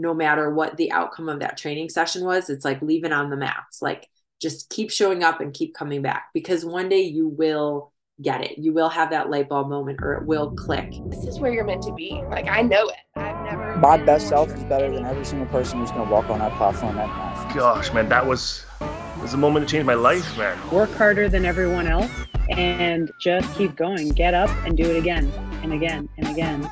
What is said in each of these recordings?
no matter what the outcome of that training session was it's like leaving on the mats. Like just keep showing up and keep coming back because one day you will get it. You will have that light bulb moment or it will click. This is where you're meant to be. Like i know it. I've never my best self is better than every single person who's going to walk on that platform that night. Gosh man that was was a moment to change my life man. Work harder than everyone else and just keep going. Get up and do it again and again and again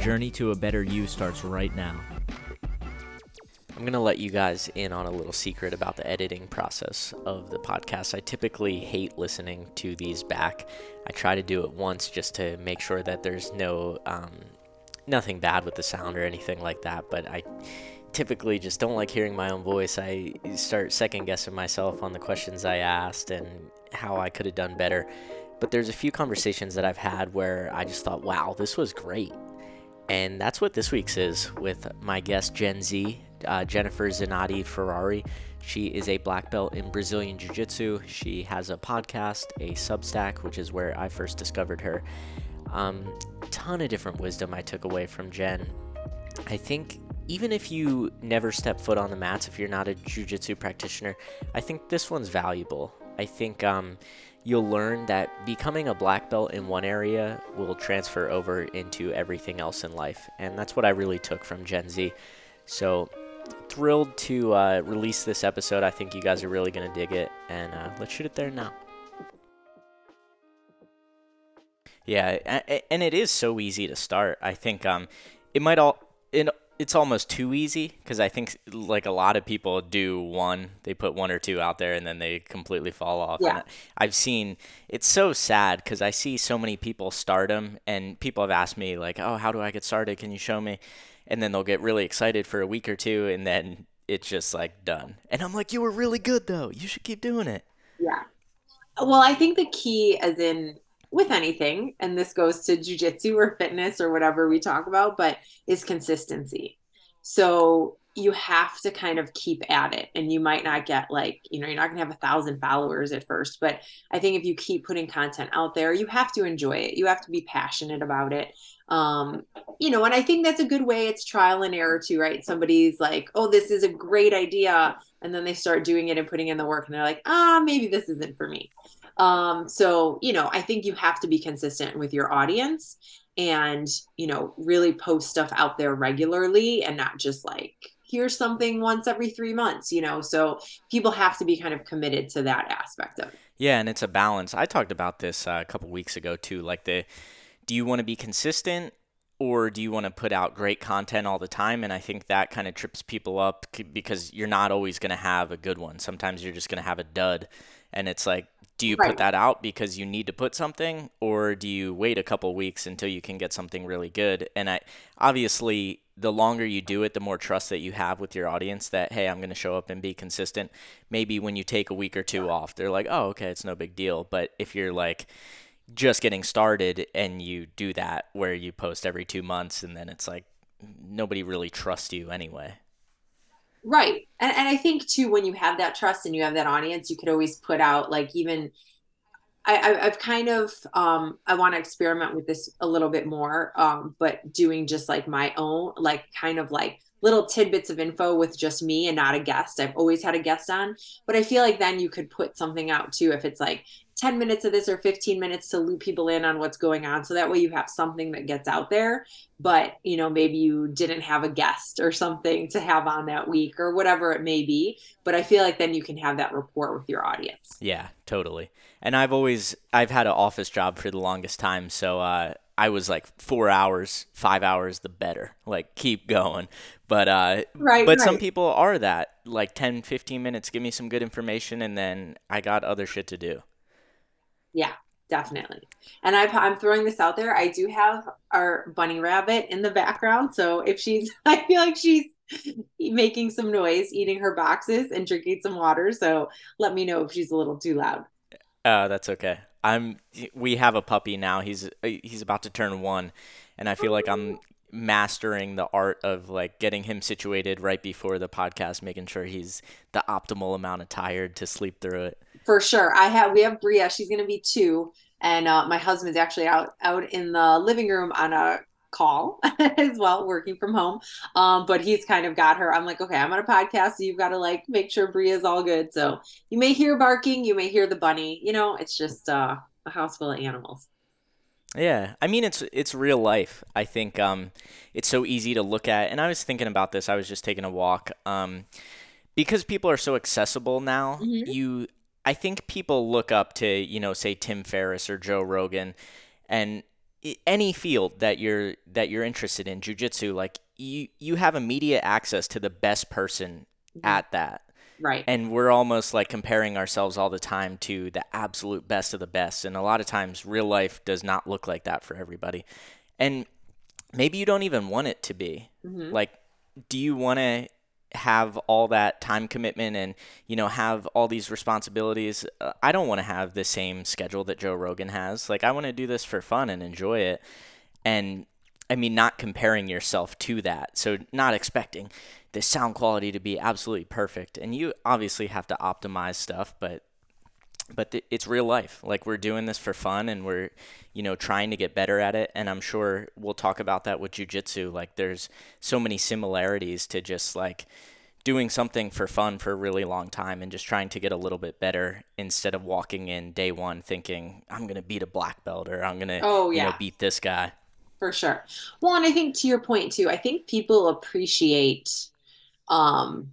journey to a better you starts right now. I'm going to let you guys in on a little secret about the editing process of the podcast. I typically hate listening to these back. I try to do it once just to make sure that there's no um, nothing bad with the sound or anything like that, but I typically just don't like hearing my own voice. I start second guessing myself on the questions I asked and how I could have done better. But there's a few conversations that I've had where I just thought, wow, this was great. And that's what this week's is with my guest, Gen Z, uh, Jennifer Zanotti Ferrari. She is a black belt in Brazilian Jiu Jitsu. She has a podcast, a Substack, which is where I first discovered her. Um, ton of different wisdom I took away from Jen. I think even if you never step foot on the mats, if you're not a Jiu Jitsu practitioner, I think this one's valuable. I think um, you'll learn that becoming a black belt in one area will transfer over into everything else in life. And that's what I really took from Gen Z. So, thrilled to uh, release this episode. I think you guys are really going to dig it. And uh, let's shoot it there now. Yeah, and it is so easy to start. I think um, it might all it it's almost too easy because I think like a lot of people do one, they put one or two out there and then they completely fall off. Yeah. And I've seen it's so sad because I see so many people start them and people have asked me like, "Oh, how do I get started? Can you show me?" And then they'll get really excited for a week or two and then it's just like done. And I'm like, "You were really good though. You should keep doing it." Yeah. Well, I think the key as in with anything, and this goes to jujitsu or fitness or whatever we talk about, but is consistency. So you have to kind of keep at it and you might not get like you know you're not going to have a thousand followers at first but i think if you keep putting content out there you have to enjoy it. You have to be passionate about it. Um you know and i think that's a good way it's trial and error too right? Somebody's like oh this is a great idea and then they start doing it and putting in the work and they're like ah maybe this isn't for me um, so, you know, I think you have to be consistent with your audience and, you know, really post stuff out there regularly and not just like, here's something once every three months, you know. So people have to be kind of committed to that aspect of it. Yeah, and it's a balance. I talked about this uh, a couple weeks ago too. Like the, do you want to be consistent or do you want to put out great content all the time? And I think that kind of trips people up because you're not always going to have a good one. Sometimes you're just going to have a dud, and it's like, do you right. put that out because you need to put something or do you wait a couple weeks until you can get something really good? And i obviously the longer you do it the more trust that you have with your audience that hey i'm going to show up and be consistent. Maybe when you take a week or two off they're like oh okay it's no big deal. But if you're like just getting started and you do that where you post every two months and then it's like nobody really trusts you anyway Right. And, and I think too, when you have that trust and you have that audience, you could always put out like even I, I've kind of um, I want to experiment with this a little bit more, um, but doing just like my own, like kind of like little tidbits of info with just me and not a guest. I've always had a guest on, but I feel like then you could put something out too if it's like 10 minutes of this or 15 minutes to loop people in on what's going on so that way you have something that gets out there but you know maybe you didn't have a guest or something to have on that week or whatever it may be but i feel like then you can have that rapport with your audience yeah totally and i've always i've had an office job for the longest time so uh I was like four hours, five hours, the better. Like keep going. But uh, right, but right. some people are that like 10, 15 minutes. Give me some good information, and then I got other shit to do. Yeah, definitely. And i am throwing this out there. I do have our bunny rabbit in the background. So if she's, I feel like she's making some noise, eating her boxes and drinking some water. So let me know if she's a little too loud. Uh, that's okay. I'm. We have a puppy now. He's he's about to turn one, and I feel like I'm mastering the art of like getting him situated right before the podcast, making sure he's the optimal amount of tired to sleep through it. For sure. I have we have Bria. She's gonna be two. And uh, my husband's actually out out in the living room on a call as well, working from home. Um, but he's kind of got her. I'm like, okay, I'm on a podcast, so you've got to like make sure Bria's all good. So you may hear barking, you may hear the bunny. You know, it's just uh, a house full of animals. Yeah, I mean it's it's real life. I think um, it's so easy to look at, and I was thinking about this. I was just taking a walk. Um, because people are so accessible now. Mhm. You, I think people look up to you know, say Tim Ferriss or Joe Rogan, and any field that you're that you're interested in, jujitsu, like you you have immediate access to the best person at that Right. and we're almost like comparing ourselves all the time to the absolute best of the best and a lot of times real life does not look like that for everybody and maybe you don't even want it to be Mhm. like do you want to have all that time commitment and you know have all these responsibilities uh, i don't want to have the same schedule that joe rogan has. Like i want to do this for fun and enjoy it. And i mean not comparing yourself to that. So not expecting the sound quality to be absolutely perfect. And you obviously have to optimize stuff but but th- it's real life like we're doing this for fun and we're you know trying to get better at it and i'm sure we'll talk about that with jujitsu like there's so many similarities to just like doing something for fun for a really long time and just trying to get a little bit better instead of walking in day one thinking i'm going to beat a black belt or i'm going to Oh, you know yeah. beat this guy For sure. Well, and I think to your point too, I think people appreciate um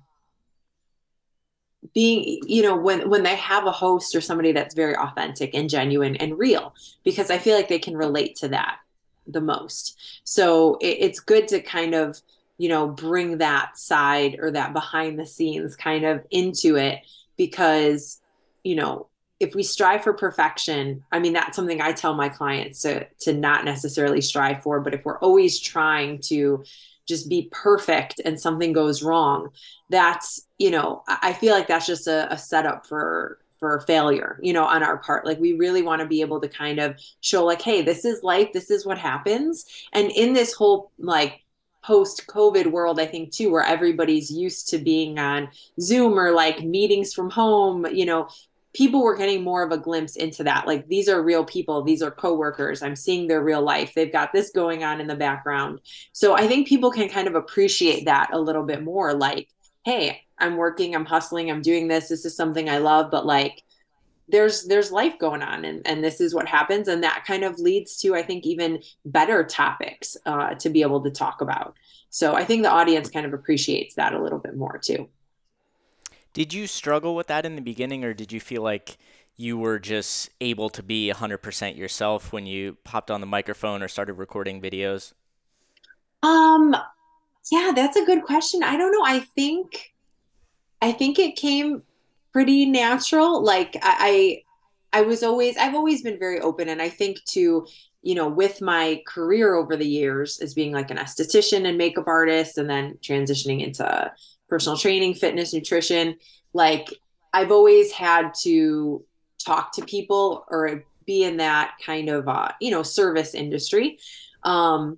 being you know when when they have a host or somebody that's very authentic and genuine and real because I feel like they can relate to that the most. So it, it's good to kind of you know bring that side or that behind the scenes kind of into it because you know if we strive for perfection i mean that's something i tell my clients to to not necessarily strive for but if we're always trying to just be perfect and something goes wrong that's you know i feel like that's just a, a setup for for failure you know on our part. Like we really want to be able to kind of show like hey this is life this is what happens. And in this whole like post covid world i think too where everybody's used to being on zoom or like meetings from home you know people were getting more of a glimpse into that. Like these are real people. These are coworkers. I'm seeing their real life. They've got this going on in the background. So i think people can kind of appreciate that a little bit more. Like hey i'm working i'm hustling i'm doing this. This is something i love. But like there's there's life going on and, and this is what happens. And that kind of leads to i think even better topics uh, to be able to talk about. So i think the audience kind of appreciates that a little bit more too Did you struggle with that in the beginning, or did you feel like you were just able to be 100% yourself when you popped on the microphone or started recording videos? Um, yeah, that's a good question. I don't know. I think I think it came pretty natural. Like I I, I was always I've always been very open and I think to, you know, with my career over the years as being like an esthetician and makeup artist and then transitioning into personal training, fitness, nutrition, like I've always had to talk to people or be in that kind of uh, you know, service industry. Um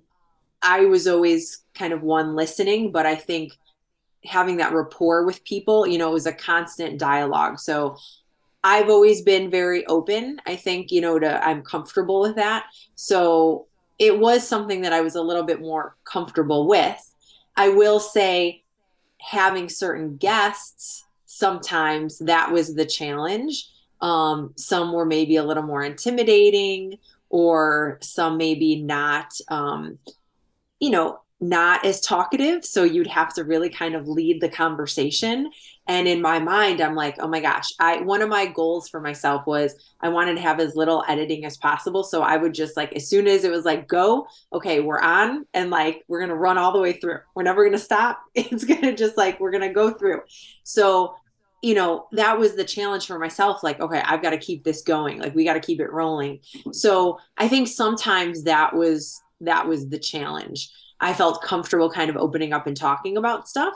I was always kind of one listening, but I think having that rapport with people, you know, it was a constant dialogue. So I've always been very open. I think, you know, to I'm comfortable with that. So it was something that I was a little bit more comfortable with. I will say having certain guests, sometimes that was the challenge. Um, some were maybe a little more intimidating, or some maybe not um, you know, not as talkative. So you'd have to really kind of lead the conversation. And in my mind, I'm like, oh my gosh, I one of my goals for myself was I wanted to have as little editing as possible. So I would just like as soon as it was like go, okay, we're on and like we're gonna run all the way through. We're never gonna stop. It's gonna just like we're gonna go through. So you know that was the challenge for myself like okay i've got to keep this going like we got to keep it rolling so i think sometimes that was that was the challenge i felt comfortable kind of opening up and talking about stuff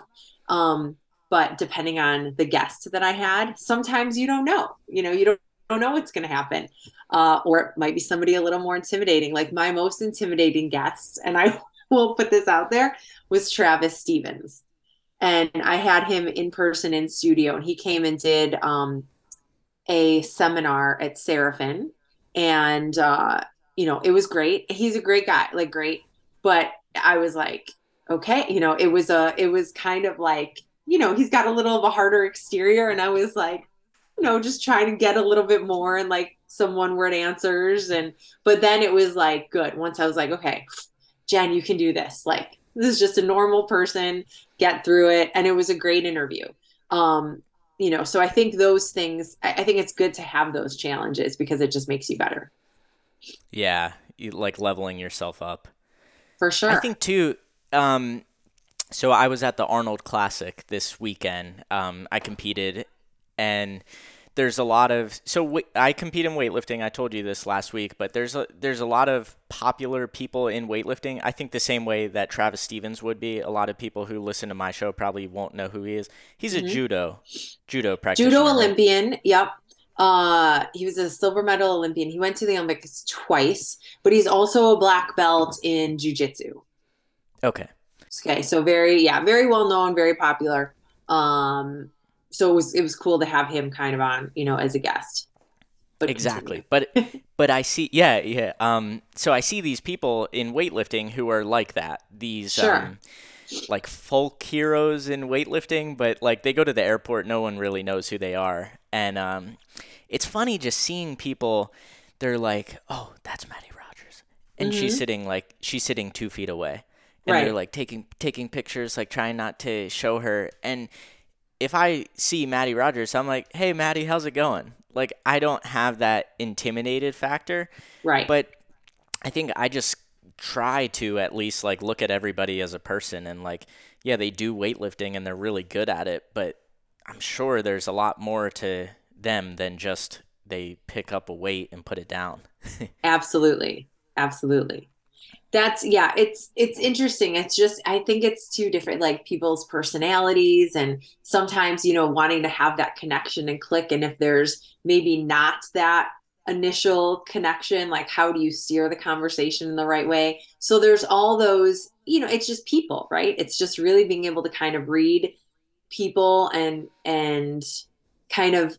um, but depending on the guest that i had sometimes you don't know you know you don't, don't know what's going to happen uh, or it might be somebody a little more intimidating like my most intimidating guest and i will put this out there was travis stevens and I had him in person in studio, and he came and did um, a seminar at Serafin, and uh, you know it was great. He's a great guy, like great. but I was like, okay, you know, it was a, it was kind of like, you know, he's got a little of a harder exterior. And I was like, you know, just trying to get a little bit more and like some one word answers. And, but then it was like, good. Once I was like, okay, Jen, you can do this. Like, this is just a normal person, get through it. And it was a great interview. Um, you know, so I think those things, I, I think it's good to have those challenges because it just makes you better. Yeah, you, like leveling yourself up. For sure. I think too. Um, so I was at the Arnold Classic this weekend. Um, I competed, and there's a lot of so w- I compete in weightlifting. I told you this last week, but there's a there's a lot of popular people in weightlifting. I think the same way that Travis Stevens would be. A lot of people who listen to my show probably won't know who he is. He's Mhm. a judo judo practitioner. Judo? Olympian. Yep. Uh, he was a silver medal Olympian. He went to the Olympics twice, but he's also a black belt in jujitsu. Okay. Okay, so very yeah, very well known, very popular. Um, so it was it was cool to have him kind of on, you know, as a guest. But exactly. but but i see yeah yeah um so i see these people in weightlifting who are like that. These Sure. um like folk heroes in weightlifting but like they go to the airport no one really knows who they are. And um it's funny just seeing people they're like oh that's mattie rogers. And she's sitting like she's sitting two feet away and they're like taking taking pictures like trying not to show her and if I see Mattie Rogers, I'm like, hey, Mattie, how's it going? Like, I don't have that intimidated factor, right. but I think I just try to at least like look at everybody as a person and like, yeah, they do weightlifting and they're really good at it, but I'm sure there's a lot more to them than just they pick up a weight and put it down. Absolutely. Absolutely. That's yeah, it's it's interesting. It's just I think it's two different like people's personalities and sometimes, you know, wanting to have that connection and click and if there's maybe not that initial connection, like how do you steer the conversation in the right way? So there's all those, you know, it's just people, right? It's just really being able to kind of read people and and kind of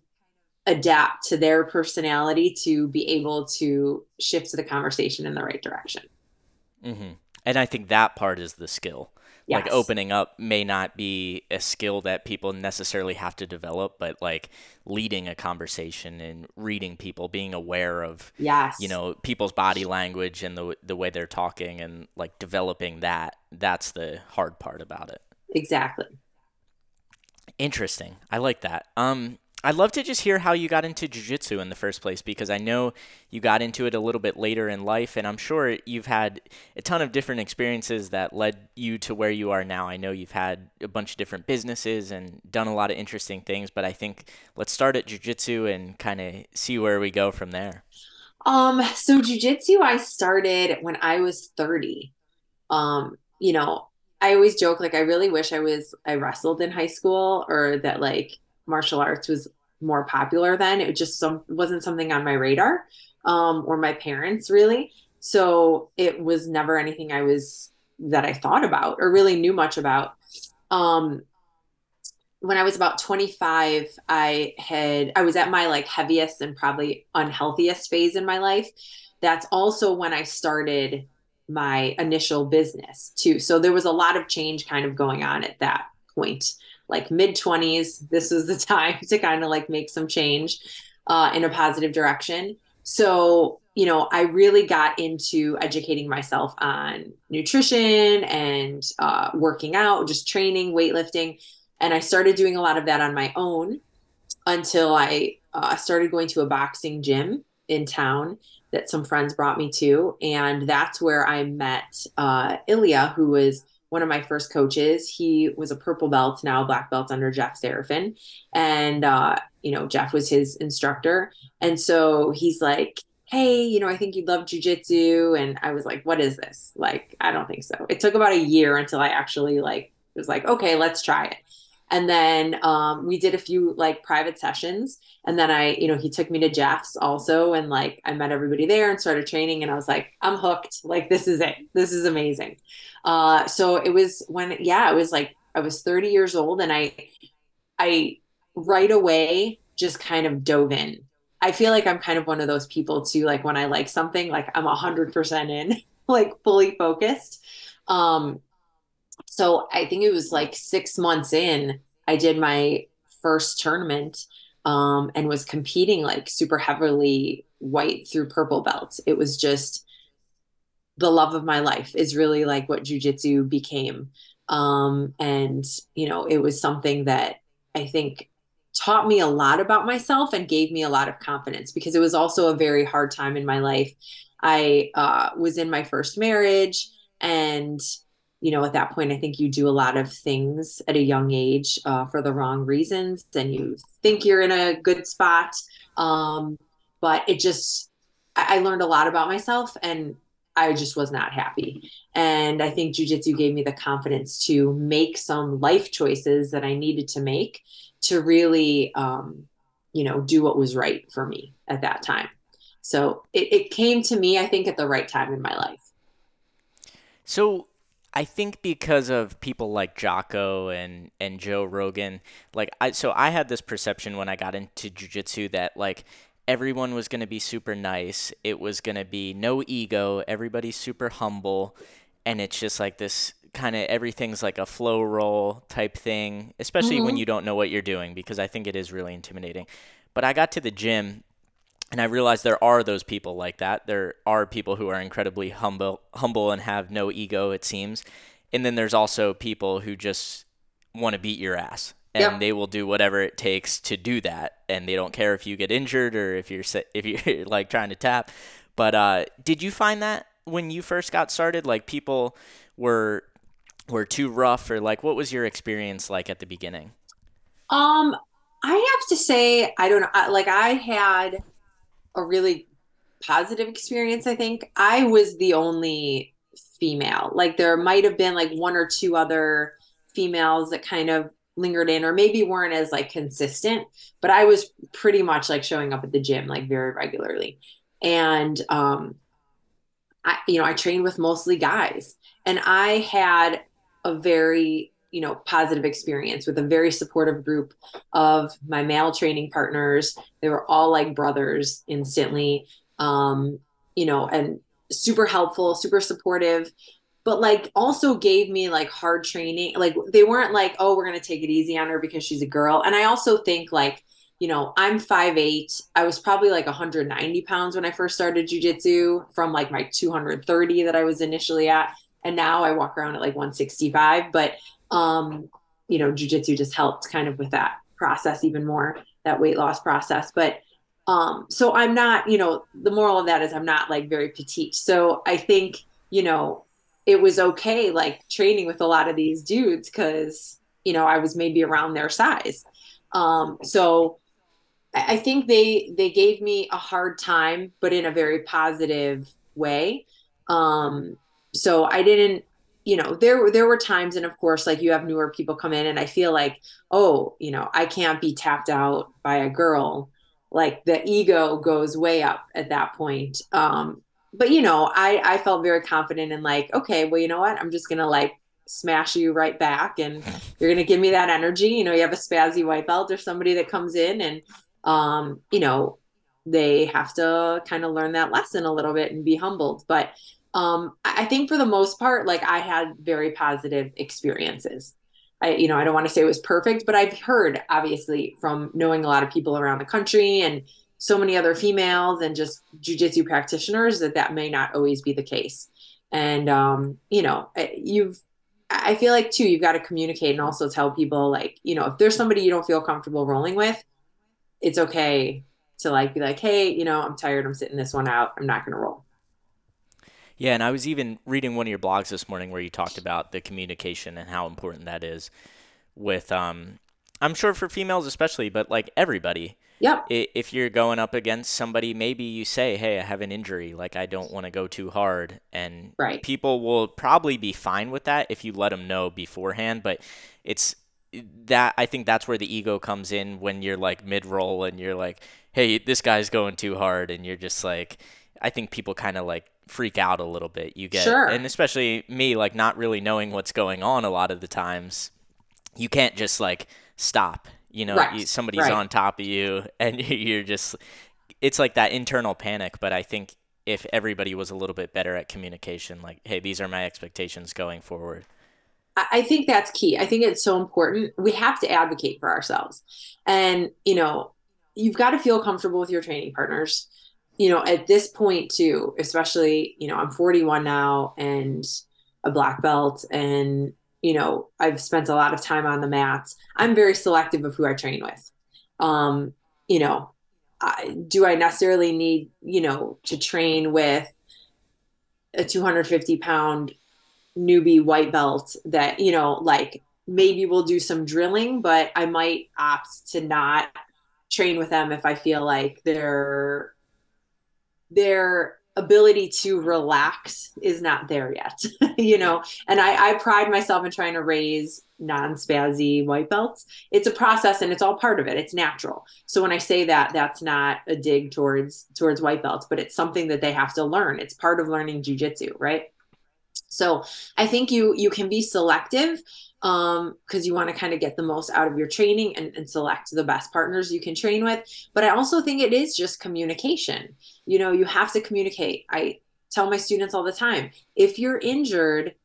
adapt to their personality to be able to shift the conversation in the right direction. Hmm And I think that part is the skill. Like opening up may not be a skill that people necessarily have to develop, but like leading a conversation and reading people, being aware of Yes. you know people's body language and the the way they're talking and like developing that. That's the hard part about it. exactly. Interesting. I like that. Um, I'd love to just hear how you got into jujitsu in the first place because I know you got into it a little bit later in life, and I'm sure you've had a ton of different experiences that led you to where you are now. I know you've had a bunch of different businesses and done a lot of interesting things, but I think let's start at jujitsu and kind of see where we go from there. Um, so jujitsu I started when I was 30. Um, you know, I always joke like I really wish I was I wrestled in high school or that like martial arts was more popular then. It just some wasn't something on my radar, um, or my parents really. So it was never anything I was that I thought about or really knew much about. Um, when I was about 25, I had I was at my like heaviest and probably unhealthiest phase in my life. That's also when I started my initial business too. So there was a lot of change kind of going on at that point. Like mid 20s, this was the time to kind of like make some change uh, in a positive direction. So, you know, I really got into educating myself on nutrition and uh, working out, just training, weightlifting. And I started doing a lot of that on my own until I uh, started going to a boxing gym in town that some friends brought me to. And that's where I met uh, Ilya, who was one of my first coaches. He was a purple belt, now black belt under Jeff Serafin. And, uh, you know, Jeff was his instructor. And so he's like, hey, you know, I think you'd love jujitsu. And I was like, what is this? Like, I don't think so. It took about a year until I actually like was like, okay, let's try it. And then um, we did a few like private sessions. And then I, you know, he took me to Jeff's also. And like I met everybody there and started training. And I was like, I'm hooked. Like, this is it. This is amazing. Uh, so it was when, yeah, it was like I was 30 years old and I, I right away just kind of dove in. I feel like I'm kind of one of those people too. Like when I like something, like I'm a hundred percent in. like fully focused. Um, so I think it was like six months in, I did my first tournament um, and was competing like super heavily white through purple belt. It was just the love of my life is really like what jujitsu became. Um, and, you know, it was something that I think taught me a lot about myself and gave me a lot of confidence because it was also a very hard time in my life. I uh, was in my first marriage and you know, at that point, I think you do a lot of things at a young age uh, for the wrong reasons, and you think you're in a good spot. Um, but it just, I, I learned a lot about myself, and I just was not happy. And I think jujitsu gave me the confidence to make some life choices that I needed to make to really, um, you know, do what was right for me at that time. So it, it came to me, I think, at the right time in my life. So I think because of people like Jocko and and Joe Rogan, like I so I had this perception when I got into jujitsu that like everyone was going to be super nice. It was going to be no ego, everybody's super humble, and it's just like this kind of everything's like a flow roll type thing, especially mm-hmm. when you don't know what you're doing because I think it is really intimidating. But I got to the gym and I realize there are those people like that. There are people who are incredibly humble, humble and have no ego. It seems, and then there's also people who just want to beat your ass, and yep. they will do whatever it takes to do that, and they don't care if you get injured or if you're if you're like trying to tap. But uh, did you find that when you first got started, like people were were too rough, or like what was your experience like at the beginning? Um, I have to say, I don't know. Like I had a really positive experience, I think. I was the only female. Like there might have been like one or two other females that kind of lingered in or maybe weren't as like consistent, but I was pretty much like showing up at the gym like very regularly. And um I you know, I trained with mostly guys and I had a very you know positive experience with a very supportive group of my male training partners. They were all like brothers instantly. Um you know and super helpful super supportive but like also gave me like hard training. Like they weren't like oh we're going to take it easy on her because she's a girl. And i also think like you know i'm 5'8 i was probably like 190 pounds when i first started jiu-jitsu from like my 230 that i was initially at and now i walk around at like 165 but um, you know, jujitsu just helped kind of with that process even more, that weight loss process. But um, so I'm not, you know, the moral of that is I'm not like very petite. So I think, you know, it was okay like training with a lot of these dudes because, you know, I was maybe around their size. Um, so I think they they gave me a hard time, but in a very positive way. Um, so I didn't you know there there were times and of course like you have newer people come in and i feel like oh you know i can't be tapped out by a girl. Like the ego goes way up at that point. Um but you know i i felt very confident and like okay well you know what? I'm just gonna like smash you right back and you're gonna give me that energy. You know you have a spazzy white belt. Or somebody that comes in and um you know they have to kind of learn that lesson a little bit and be humbled. But um, I think for the most part, like I had very positive experiences. I, you know, I don't want to say it was perfect, but I've heard obviously from knowing a lot of people around the country and so many other females and just jujitsu practitioners that that may not always be the case. And, um, you know, you've, I feel like too, you've got to communicate and also tell people like, you know, if there's somebody you don't feel comfortable rolling with, it's okay to like be like, hey, you know, I'm tired. I'm sitting this one out. I'm not going to roll. Yeah, and I was even reading one of your blogs this morning where you talked about the communication and how important that is with um I'm sure for females especially, but like everybody. Yeah. If you're going up against somebody, maybe you say, "Hey, I have an injury. Like I don't want to go too hard," and right. people will probably be fine with that if you let them know beforehand. But it's that I think that's where the ego comes in when you're like mid roll and you're like, "Hey, this guy's going too hard," and you're just like, I think people kind of like freak out a little bit. You get, sure. and especially me, like not really knowing what's going on a lot of the times, you can't just like stop. You know, right. you, somebody's right. on top of you, and you're just, it's like that internal panic. But I think if everybody was a little bit better at communication, like, hey, these are my expectations going forward. I I think that's key. I think it's so important. We have to advocate for ourselves. And, you know, you've got to feel comfortable with your training partners. You know, at this point, too, especially, you know, I'm 41 now and a black belt, and, you know, I've spent a lot of time on the mats. I'm very selective of who I train with. Um, you know, I, do I necessarily need, you know, to train with a 250 pound newbie white belt that you know like maybe we'll do some drilling but i might opt to not train with them if i feel like their their ability to relax is not there yet you know? And i i pride myself in trying to raise non-spazzy white belts. It's a process and it's all part of it. It's natural. So when i say that that's not a dig towards towards white belts but it's something that they have to learn. It's part of learning jujitsu right? So I think you you can be selective um because you want to kind of get the most out of your training and, and select the best partners you can train with. But I also think it is just communication. You know, you have to communicate. I tell my students all the time, if you're injured,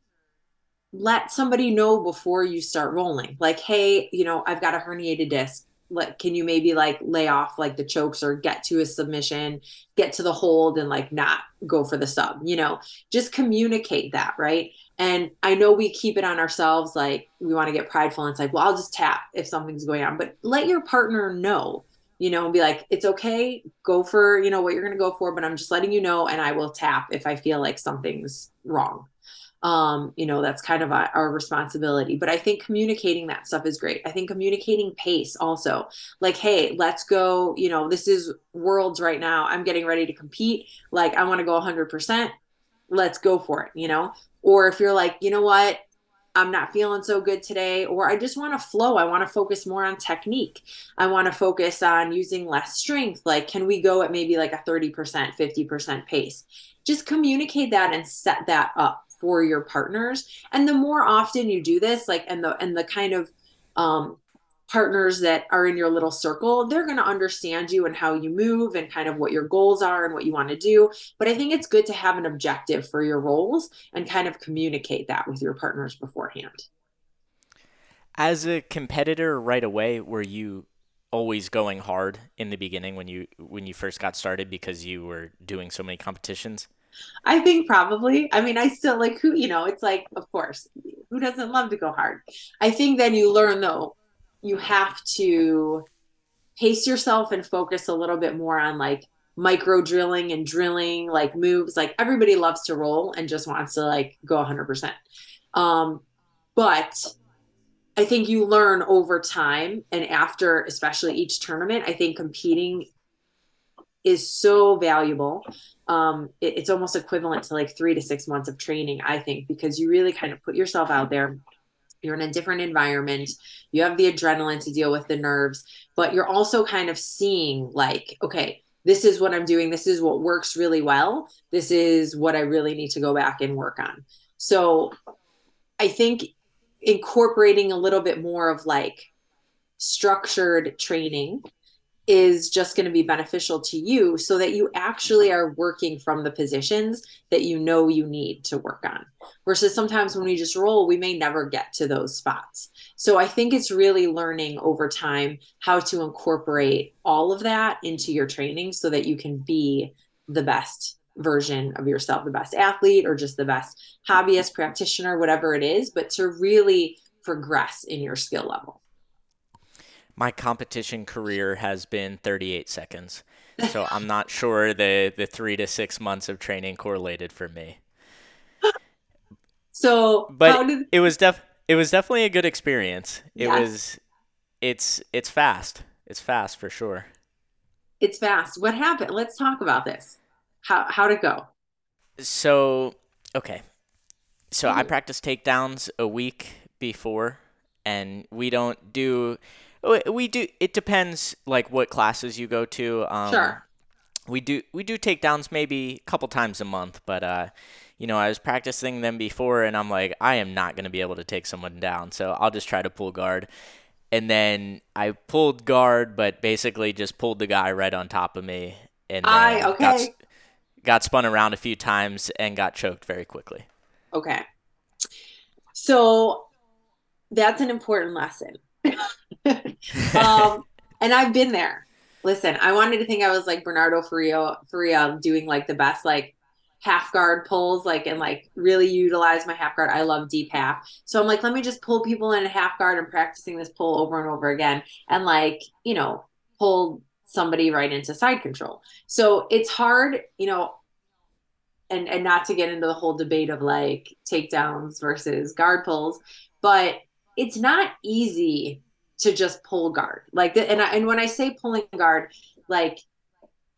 let somebody know before you start rolling. Like, hey, you know, I've got a herniated disc like can you maybe like lay off like the chokes or get to a submission get to the hold and like not go for the sub you know just communicate that right and i know we keep it on ourselves like we want to get prideful and it's like well i'll just tap if something's going on but let your partner know you know and be like it's okay go for you know what you're going to go for but i'm just letting you know and i will tap if i feel like something's wrong um, you know, that's kind of a, our responsibility. But I think communicating that stuff is great. I think communicating pace also, like, hey, let's go. You know, this is worlds right now. I'm getting ready to compete. Like, I want to go 100%. Let's go for it, you know? Or if you're like, you know what, I'm not feeling so good today, or I just want to flow. I want to focus more on technique. I want to focus on using less strength. Like, can we go at maybe like a 30%, 50% pace? Just communicate that and set that up for your partners and the more often you do this like and the and the kind of um partners that are in your little circle they're going to understand you and how you move and kind of what your goals are and what you want to do but i think it's good to have an objective for your roles and kind of communicate that with your partners beforehand as a competitor right away were you always going hard in the beginning when you when you first got started because you were doing so many competitions I think probably. I mean, I still like who, you know, it's like, of course, who doesn't love to go hard? I think then you learn though, you have to pace yourself and focus a little bit more on like micro drilling and drilling like moves. Like everybody loves to roll and just wants to like go 100%. Um, but I think you learn over time and after, especially each tournament, I think competing is so valuable. Um, it, it's almost equivalent to like three to six months of training, I think, because you really kind of put yourself out there. You're in a different environment. You have the adrenaline to deal with the nerves, but you're also kind of seeing like, okay, this is what I'm doing. This is what works really well. This is what I really need to go back and work on. So I think incorporating a little bit more of like structured training is just going to be beneficial to you so that you actually are working from the positions that you know you need to work on. Versus sometimes when we just roll, we may never get to those spots. So I think it's really learning over time how to incorporate all of that into your training so that you can be the best version of yourself, the best athlete or just the best hobbyist, practitioner, whatever it is, but to really progress in your skill level my competition career has been 38 seconds. So I'm not sure the, the three to six months of training correlated for me. So, but did... it was def it was definitely a good experience. It yes. was, it's it's fast. It's fast for sure. It's fast. What happened? Let's talk about this. How how'd it go? So okay, so mm-hmm. I practice takedowns a week before, and we don't do we do. It depends, like what classes you go to. Um, sure. We do we do takedowns maybe a couple times a month, but uh, you know, I was practicing them before, and I'm like, I am not going to be able to take someone down, so I'll just try to pull guard. And then I pulled guard, but basically just pulled the guy right on top of me, and I okay. got spun around a few times and got choked very quickly. Okay. So that's an important lesson. um, and I've been there. Listen, I wanted to think I was like Bernardo Faria, Faria doing like the best like half guard pulls, like and like really utilize my half guard. I love deep half. So I'm like, let me just pull people in a half guard and practicing this pull over and over again. And like, you know, pull somebody right into side control. So it's hard, you know, and and not to get into the whole debate of like takedowns versus guard pulls, but it's not easy to just pull guard. Like the, and I, and when I say pulling guard, like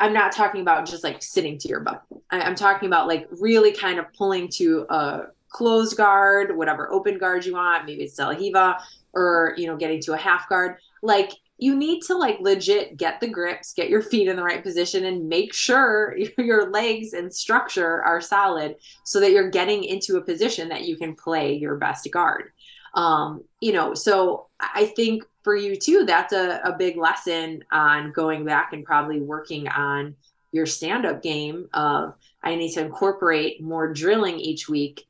I'm not talking about just like sitting to your butt. I, I'm talking about like really kind of pulling to a closed guard, whatever open guard you want. Maybe it's De or you know getting to a half guard. Like you need to like legit get the grips, get your feet in the right position, and make sure your legs and structure are solid so that you're getting into a position that you can play your best guard. Um, you know, so I think for you too, that's a, a big lesson on going back and probably working on your stand up game of I need to incorporate more drilling each week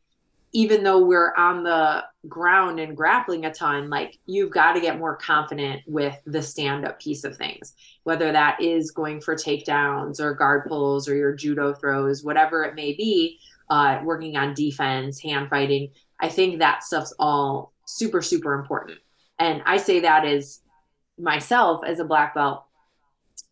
even though we're on the ground and grappling a ton, like you've got to get more confident with the stand up piece of things, whether that is going for takedowns or guard pulls or your judo throws, whatever it may be, uh, working on defense, hand fighting. I think that stuff's all super, super important. And I say that as myself as a black belt.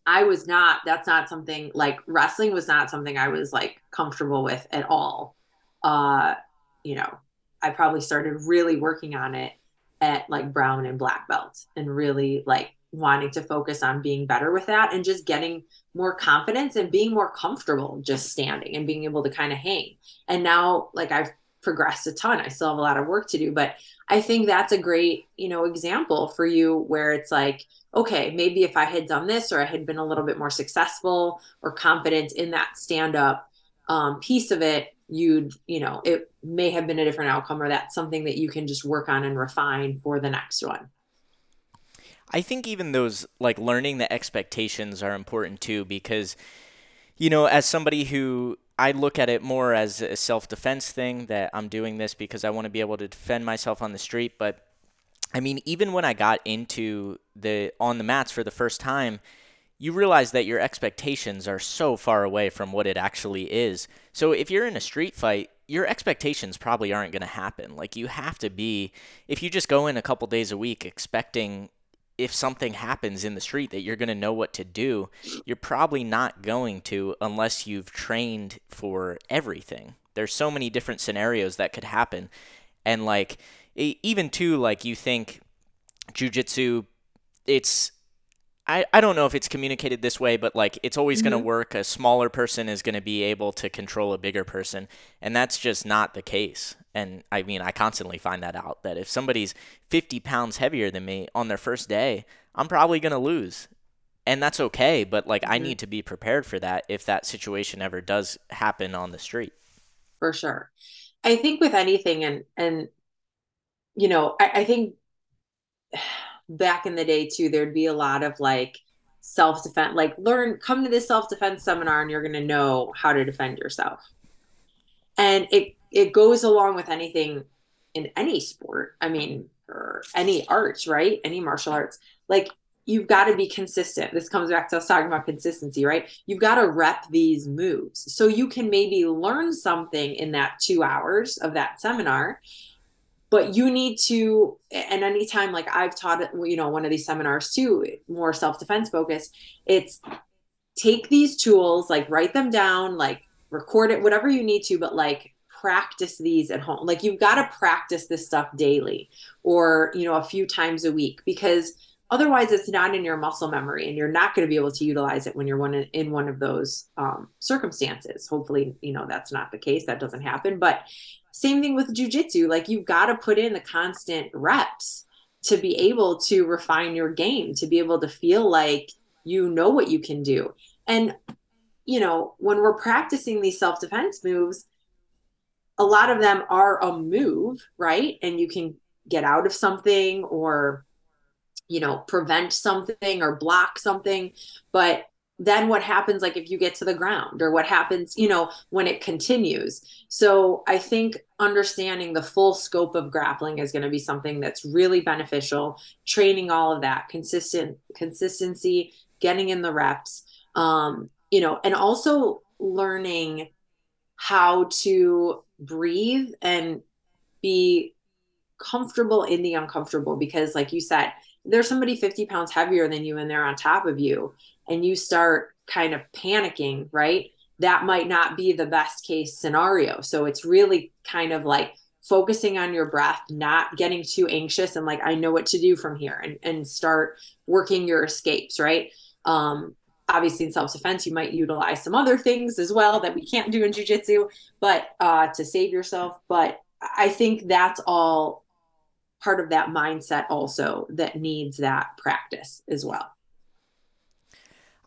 I was not, that's not something like wrestling was not something I was like comfortable with at all. Uh, you know, I probably started really working on it at like brown and black belt and really like wanting to focus on being better with that and just getting more confidence and being more comfortable just standing and being able to kind of hang. And now like I've progressed a ton. I still have a lot of work to do, but I think that's a great, you know, example for you where it's like, okay, maybe if I had done this or I had been a little bit more successful or confident in that stand up um, piece of it, you'd you know it may have been a different outcome or that's something that you can just work on and refine for the next one i think even those like learning the expectations are important too because you know as somebody who i look at it more as a self-defense thing that i'm doing this because i want to be able to defend myself on the street but i mean even when i got into the on the mats for the first time you realize that your expectations are so far away from what it actually is. So if you're in a street fight, your expectations probably aren't going to happen. Like you have to be if you just go in a couple days a week expecting if something happens in the street that you're going to know what to do, you're probably not going to unless you've trained for everything. There's so many different scenarios that could happen. And like even too like you think jujitsu it's I, I don't know if it's communicated this way, but like it's always mm-hmm. going to work. A smaller person is going to be able to control a bigger person. And that's just not the case. And I mean, I constantly find that out that if somebody's 50 pounds heavier than me on their first day, I'm probably going to lose. And that's okay. But like, mm-hmm. I need to be prepared for that if that situation ever does happen on the street. For sure. I think with anything, and, and, you know, I, I think back in the day too, there'd be a lot of like self defense, like learn, come to this self defense seminar and you're going to know how to defend yourself. And it, it goes along with anything in any sport. I mean, or any arts, right? Any martial arts. Like you've got to be consistent. This comes back to us talking about consistency, right? You've got to rep these moves. So you can maybe learn something in that two hours of that seminar but you need to and anytime like i've taught you know one of these seminars too more self-defense focused it's take these tools like write them down like record it whatever you need to but like practice these at home. Like you've got to practice this stuff daily or you know a few times a week because otherwise it's not in your muscle memory and you're not going to be able to utilize it when you're one in, in one of those um, circumstances. Hopefully you know that's not the case. That doesn't happen. But same thing with jujitsu. Like you've got to put in the constant reps to be able to refine your game, to be able to feel like you know what you can do. And, you know, when we're practicing these self defense moves, a lot of them are a move, right? And you can get out of something or, you know, prevent something or block something. But then what happens like if you get to the ground or what happens you know when it continues? So i think understanding the full scope of grappling is going to be something that's really beneficial training all of that consistent consistency getting in the reps um you know and also learning how to breathe and be comfortable in the uncomfortable because like you said there's somebody 50 pounds heavier than you and they're on top of you and you start kind of panicking right? That might not be the best case scenario. So it's really kind of like focusing on your breath not getting too anxious and like i know what to do from here and, and start working your escapes right? Um obviously in self-defense you might utilize some other things as well that we can't do in jiu-jitsu but uh to save yourself. But i think that's all part of that mindset also that needs that practice as well.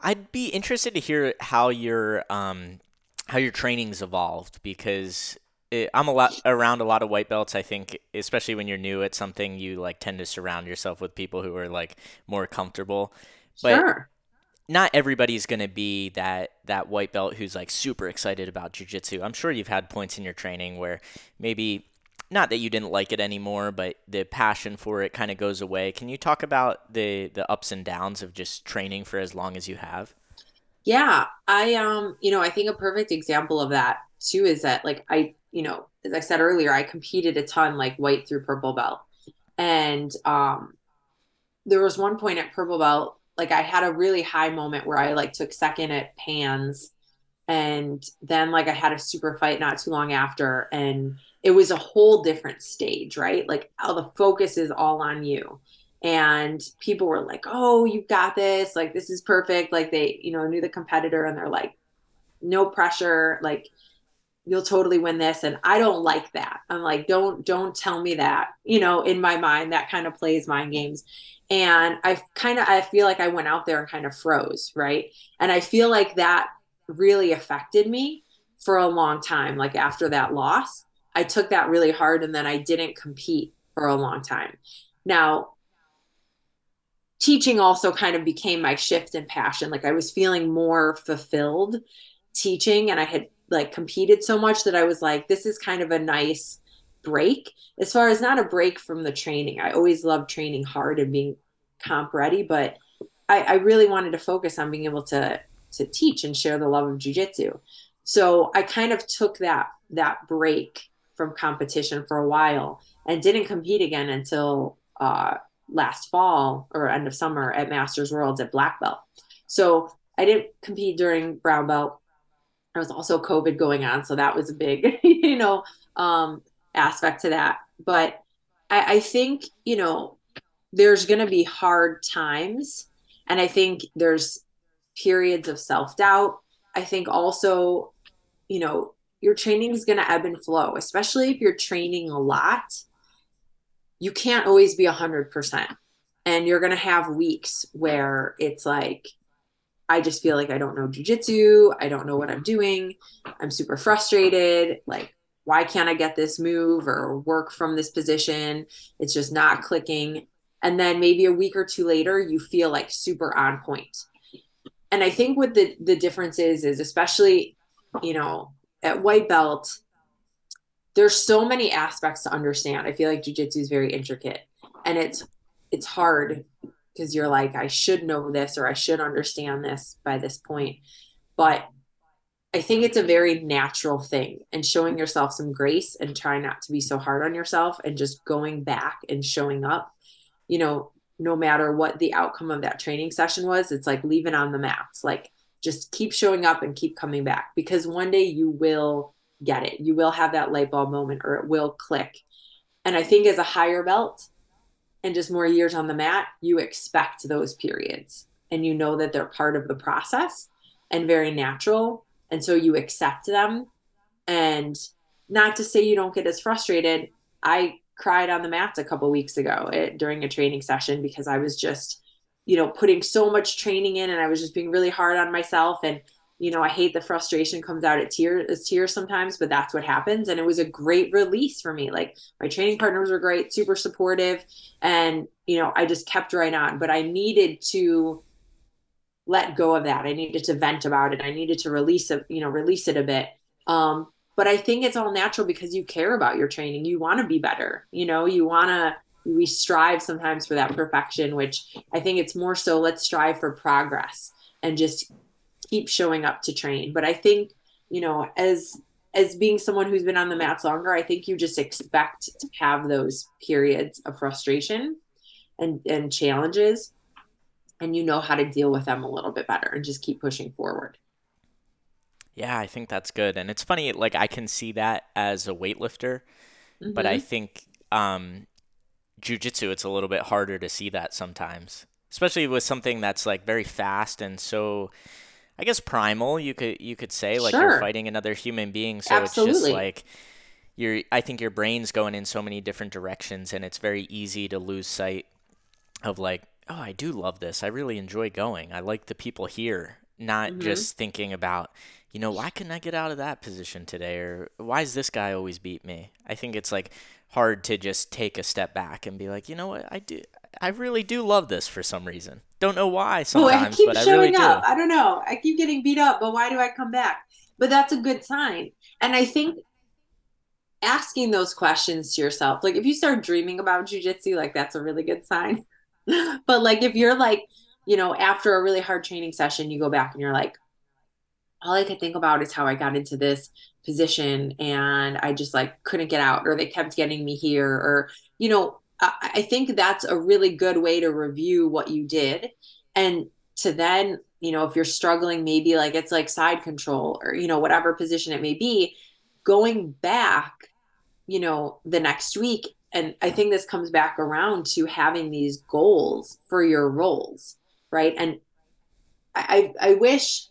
I'd be interested to hear how your um, how your training's evolved because it, I'm a lot around a lot of white belts. I think, especially when you're new at something, you like tend to surround yourself with people who are like more comfortable. But sure. Not everybody's gonna be that that white belt who's like super excited about jujitsu. I'm sure you've had points in your training where maybe not that you didn't like it anymore, but the passion for it kind of goes away. Can you talk about the the ups and downs of just training for as long as you have? Yeah, I um, you know, I think a perfect example of that too is that like I, you know, as I said earlier, I competed a ton like white through purple belt. And um there was one point at purple belt like I had a really high moment where I like took second at pans and then like I had a super fight not too long after and it was a whole different stage, right? Like how the focus is all on you. And people were like, oh, you got this. Like, this is perfect. Like, they, you know, knew the competitor and they're like, no pressure. Like, you'll totally win this. And I don't like that. I'm like, don't, don't tell me that, you know, in my mind, that kind of plays mind games. And I kind of, I feel like I went out there and kind of froze, right? And I feel like that really affected me for a long time, like after that loss I took that really hard and then I didn't compete for a long time. Now, teaching also kind of became my shift in passion. Like I was feeling more fulfilled teaching and I had like competed so much that I was like, this is kind of a nice break. As far as not a break from the training, I always loved training hard and being comp ready, but I, I really wanted to focus on being able to to teach and share the love of jujitsu. So I kind of took that that break from competition for a while and didn't compete again until uh, last fall or end of summer at Masters Worlds at black belt. So I didn't compete during brown belt. There was also COVID going on, so that was a big, you know, um, aspect to that. But I, I think you know there's going to be hard times, and I think there's periods of self doubt. I think also, you know, your training is going to ebb and flow, especially if you're training a lot. You can't always be 100%. And you're going to have weeks where it's like, I just feel like I don't know jujitsu. I don't know what I'm doing. I'm super frustrated. Like, why can't I get this move or work from this position? It's just not clicking. And then maybe a week or two later, you feel like super on point. And I think what the the difference is is especially, you know, at white belt, there's so many aspects to understand. I feel like jujitsu is very intricate and it's it's hard because you're like, I should know this or I should understand this by this point. But I think it's a very natural thing and showing yourself some grace and trying not to be so hard on yourself and just going back and showing up, you know, no matter what the outcome of that training session was, it's like leaving on the mats. Like just keep showing up and keep coming back because one day you will get it. You will have that light bulb moment or it will click. And I think as a higher belt and just more years on the mat, you expect those periods and you know that they're part of the process and very natural. And so you accept them. And not to say you don't get as frustrated. I cried on the mats a couple weeks ago during a training session because I was just you know, putting so much training in and I was just being really hard on myself. And, you know, I hate the frustration comes out at tears as tears sometimes, but that's what happens. And it was a great release for me. Like my training partners were great, super supportive. And, you know, I just kept right on. But I needed to let go of that. I needed to vent about it. I needed to release it, you know, release it a bit. Um, but I think it's all natural because you care about your training. You want to be better. You know, you want to we strive sometimes for that perfection, which I think it's more so let's strive for progress and just keep showing up to train. But I think, you know, as as being someone who's been on the mats longer, I think you just expect to have those periods of frustration and and challenges and you know how to deal with them a little bit better and just keep pushing forward. Yeah, I think that's good. And it's funny, like I can see that as a weightlifter, mm-hmm. but I mm-hmm. think um, jujitsu, it's a little bit harder to see that sometimes, especially with something that's like very fast and so, I guess primal. You could you could say like sure. you're fighting another human being, so Absolutely. it's just like you're. I think your brain's going in so many different directions, and it's very easy to lose sight of like oh, I do love this. I really enjoy going. I like the people here, not mm-hmm. just thinking about, you know, why couldn't I get out of that position today? Or why does this guy always beat me? I think it's like hard to just take a step back and be like, you know what, I do. I really do love this for some reason. Don't know why sometimes, I but I really up. do. I don't know. I keep getting beat up, but why do I come back? But that's a good sign. And I think asking those questions to yourself, like if you start dreaming about jujitsu, like that's a really good sign. but like if you're like, you know, after a really hard training session, you go back and you're like, all I could think about is how I got into this position and I just like couldn't get out, or they kept getting me here, or, you know, I, I think that's a really good way to review what you did. And to then, you know, if you're struggling, maybe like it's like side control or, you know, whatever position it may be, going back, you know, the next week and I think this comes back around to having these goals for your rolls, right? And I I wish,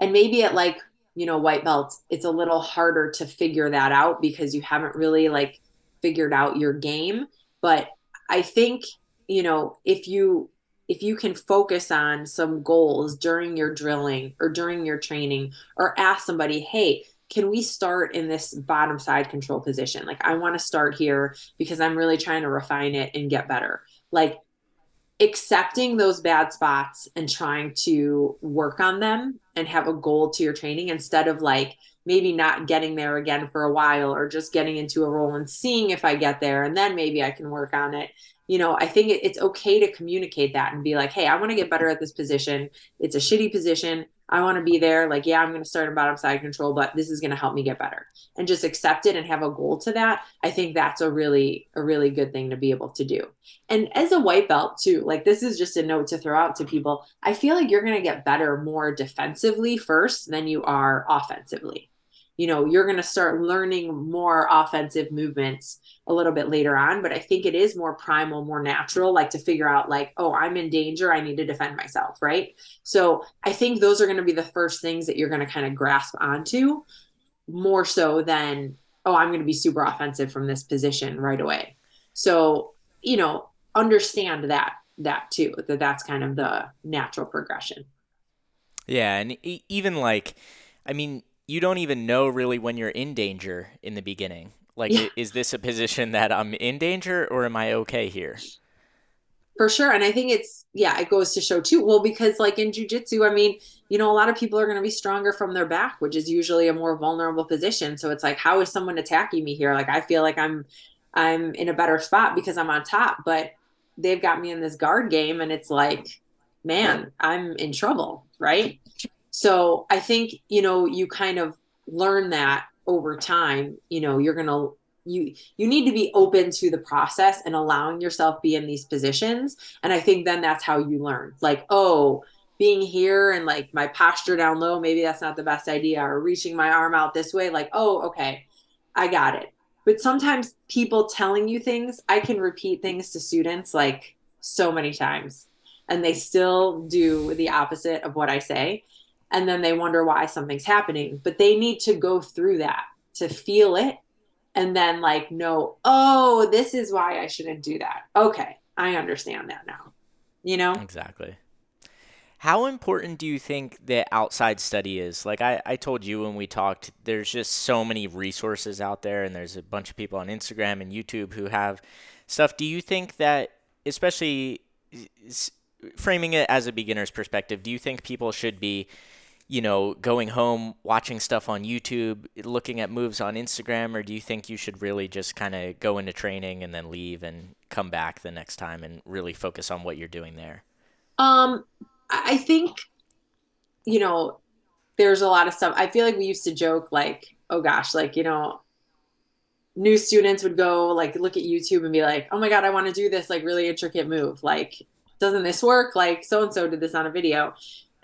and maybe at like you know white belt, it's a little harder to figure that out because you haven't really like figured out your game. But I think you know if you if you can focus on some goals during your drilling or during your training or ask somebody hey can we start in this bottom side control position? Like, I want to start here because I'm really trying to refine it and get better. Like, accepting those bad spots and trying to work on them and have a goal to your training instead of like maybe not getting there again for a while or just getting into a roll and seeing if I get there and then maybe I can work on it. You know, I think it's okay to communicate that and be like, hey, I want to get better at this position. It's a shitty position. I want to be there. Like, yeah, I'm going to start in bottom side control, but this is going to help me get better and just accept it and have a goal to that. I think that's a really, a really good thing to be able to do. And as a white belt, too, like, this is just a note to throw out to people. I feel like you're going to get better more defensively first than you are offensively you know you're going to start learning more offensive movements a little bit later on but i think it is more primal more natural like to figure out like oh i'm in danger i need to defend myself right? So i think those are going to be the first things that you're going to kind of grasp onto more so than oh i'm going to be super offensive from this position right away. So you know understand that that too that that's kind of the natural progression. Yeah and even like i mean you don't even know really when you're in danger in the beginning. Like, yeah. is this a position that I'm in danger or am I okay here? For sure. And I think it's, yeah, it goes to show too. Well, because like in jujitsu, I mean, you know, a lot of people are going to be stronger from their back, which is usually a more vulnerable position. So it's like, how is someone attacking me here? Like, I feel like I'm, I'm in a better spot because I'm on top, but they've got me in this guard game. And it's like, man, I'm in trouble. Right. So I think, you know, you kind of learn that over time, you know, you're going to you you need to be open to the process and allowing yourself be in these positions. And i think then that's how you learn. Like oh being here and like my posture down low maybe that's not the best idea or reaching my arm out this way like oh okay i got it. But sometimes people telling you things i can repeat things to students like so many times. And they still do the opposite of what i say and then they wonder why something's happening. But they need to go through that to feel it and then like know oh this is why i shouldn't do that. Okay i understand that now you know? Exactly. How important do you think the outside study is? Like I, I told you when we talked there's just so many resources out there and there's a bunch of people on instagram and youtube who have stuff. Do you think that especially framing it as a beginner's perspective, do you think people should be, you know, going home, watching stuff on YouTube, looking at moves on Instagram, or do you think you should really just kind of go into training and then leave and come back the next time and really focus on what you're doing there? Um, I think, you know, there's a lot of stuff. I feel like we used to joke like, oh gosh, like, you know, new students would go like look at YouTube and be like, oh my God, I want to do this like really intricate move. Like, doesn't this work? Like so and so did this on a video.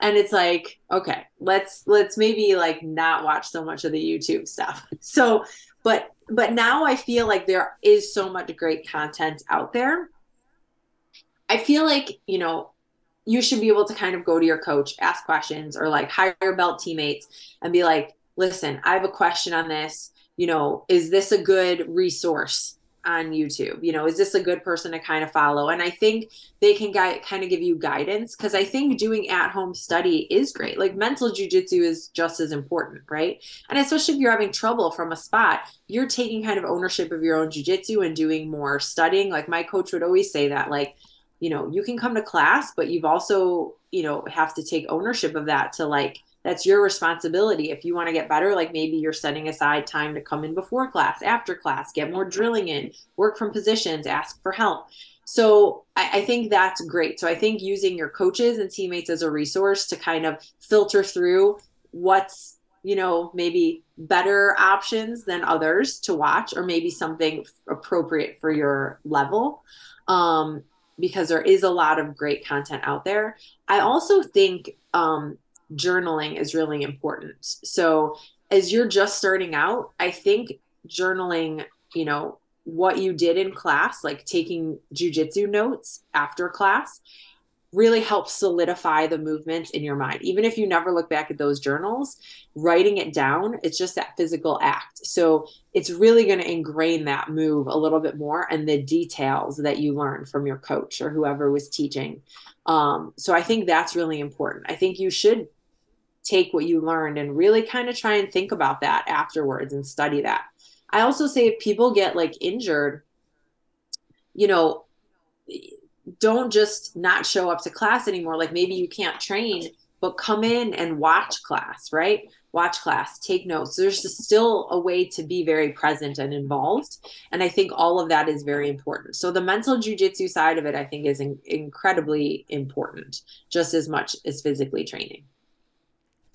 And it's like, okay, let's let's maybe like not watch so much of the YouTube stuff. So, but but now I feel like there is so much great content out there. I feel like, you know, you should be able to kind of go to your coach, ask questions, or like higher belt teammates and be like, listen, I have a question on this. You know, is this a good resource on YouTube? You know, is this a good person to kind of follow? And I think they can guide, kind of give you guidance because I think doing at home study is great. Like mental jujitsu is just as important, right? And especially if you're having trouble from a spot, you're taking kind of ownership of your own jujitsu and doing more studying. Like my coach would always say that, like, you know, you can come to class, but you've also, you know, have to take ownership of that to like, that's your responsibility. If you want to get better, like maybe you're setting aside time to come in before class, after class, get more drilling in, work from positions, ask for help. So I, I, think that's great. So I think using your coaches and teammates as a resource to kind of filter through what's, you know, maybe better options than others to watch, or maybe something appropriate for your level. Um, because there is a lot of great content out there. I also think um, journaling is really important. So as you're just starting out, I think journaling, you know, what you did in class, like taking jujitsu notes after class, really helps solidify the movements in your mind. Even if you never look back at those journals, writing it down, it's just that physical act. So it's really going to ingrain that move a little bit more and the details that you learned from your coach or whoever was teaching. Um, so I think that's really important. I think you should take what you learned and really kind of try and think about that afterwards and study that. I also say if people get like injured, you know, don't just not show up to class anymore. Like maybe you can't train, but come in and watch class, right? Watch class, take notes. There's still a way to be very present and involved. And I think all of that is very important. So the mental jujitsu side of it, I think, is in- incredibly important, just as much as physically training.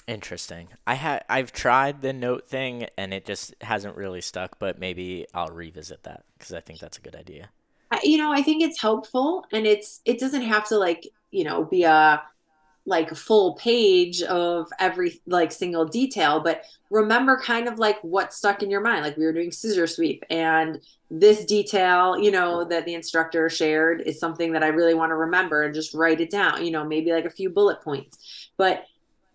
Interesting. I had I've tried the note thing and it just hasn't really stuck, but maybe I'll revisit that because I think that's a good idea. You know i think it's helpful and it's it doesn't have to like you know be a like full page of every like single detail but remember kind of like what stuck in your mind. Like we were doing scissor sweep and this detail you know that the instructor shared is something that i really want to remember and just write it down you know maybe like a few bullet points. But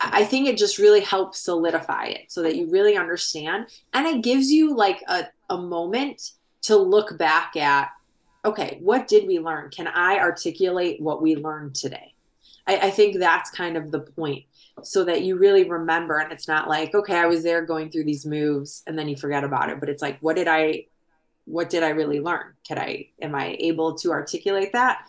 i think it just really helps solidify it so that you really understand and it gives you like a, a moment to look back at okay, what did we learn? Can I articulate what we learned today? I, I, think that's kind of the point so that you really remember and it's not like, okay, I was there going through these moves and then you forget about it. But it's like, what did I what did I really learn? Can I am I able to articulate that?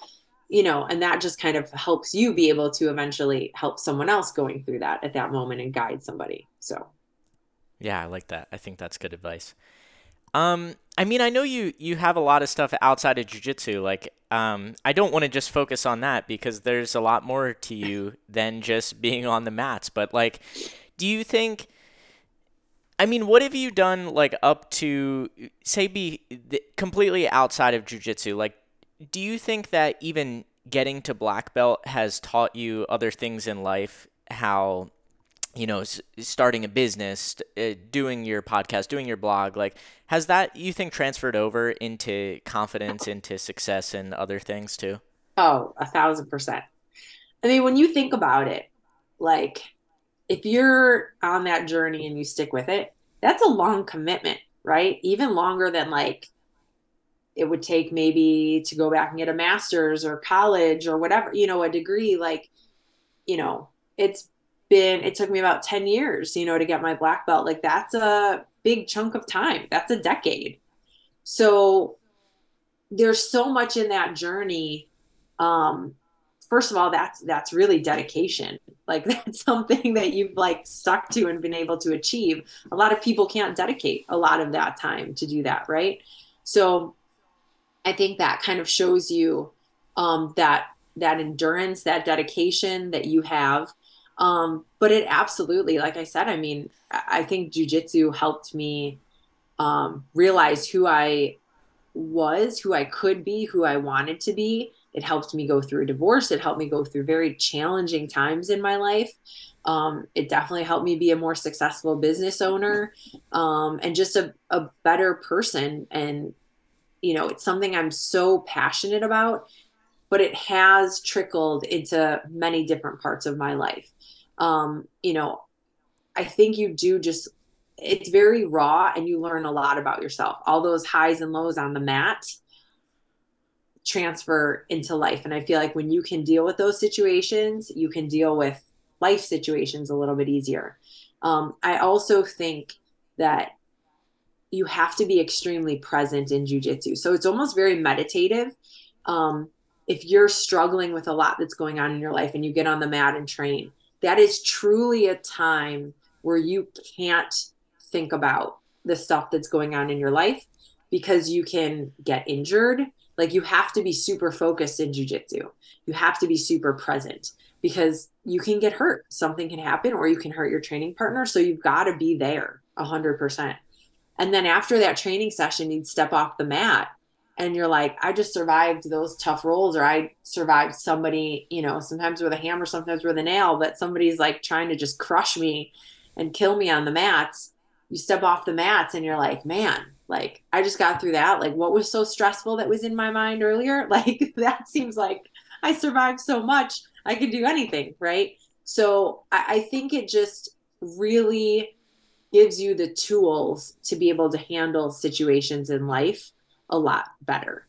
You know, and that just kind of helps you be able to eventually help someone else going through that at that moment and guide somebody. So yeah, I like that. I think that's good advice. Um, I mean, I know you you have a lot of stuff outside of jujitsu. Like, um, I don't want to just focus on that because there's a lot more to you than just being on the mats. But like, do you think? I mean, what have you done like up to say be completely outside of jujitsu? Like, do you think that even getting to black belt has taught you other things in life? How you know, starting a business, uh, doing your podcast, doing your blog, like, has that you think transferred over into confidence, into success, and other things too? Oh, a thousand percent. I mean, when you think about it, like, if you're on that journey and you stick with it, that's a long commitment, right? Even longer than like it would take maybe to go back and get a master's or college or whatever, you know, a degree. Like, you know, it's been it took me about 10 years you know to get my black belt. Like that's a big chunk of time. That's a decade. So there's so much in that journey. Um first of all that's that's really dedication. Like that's something that you've like stuck to and been able to achieve. A lot of people can't dedicate a lot of that time to do that right? So i think that kind of shows you um, that that endurance that dedication that you have um, but it absolutely like i said i mean i think jujitsu helped me um, realize who i was who i could be who i wanted to be it helped me go through a divorce. It helped me go through very challenging times in my life. Um, it definitely helped me be a more successful business owner um, and just a, a better person. And, you know, it's something I'm so passionate about, but it has trickled into many different parts of my life. Um, you know, I think you do just, it's very raw and you learn a lot about yourself. All those highs and lows on the mat transfer into life. And I feel like when you can deal with those situations, you can deal with life situations a little bit easier. Um, I also think that you have to be extremely present in jujitsu. So it's almost very meditative. Um, if you're struggling with a lot that's going on in your life and you get on the mat and train, that is truly a time where you can't think about the stuff that's going on in your life because you can get injured like you have to be super focused in jujitsu. You have to be super present because you can get hurt. Something can happen or you can hurt your training partner. So you've got to be there a hundred percent. And then after that training session, you'd step off the mat and you're like, I just survived those tough rolls, or I survived somebody, you know, sometimes with a hammer, sometimes with a nail, but somebody's like trying to just crush me and kill me on the mats. You step off the mats and you're like, man, like i just got through that. Like what was so stressful that was in my mind earlier? Like that seems like i survived so much i could do anything right? So I, I think it just really gives you the tools to be able to handle situations in life a lot better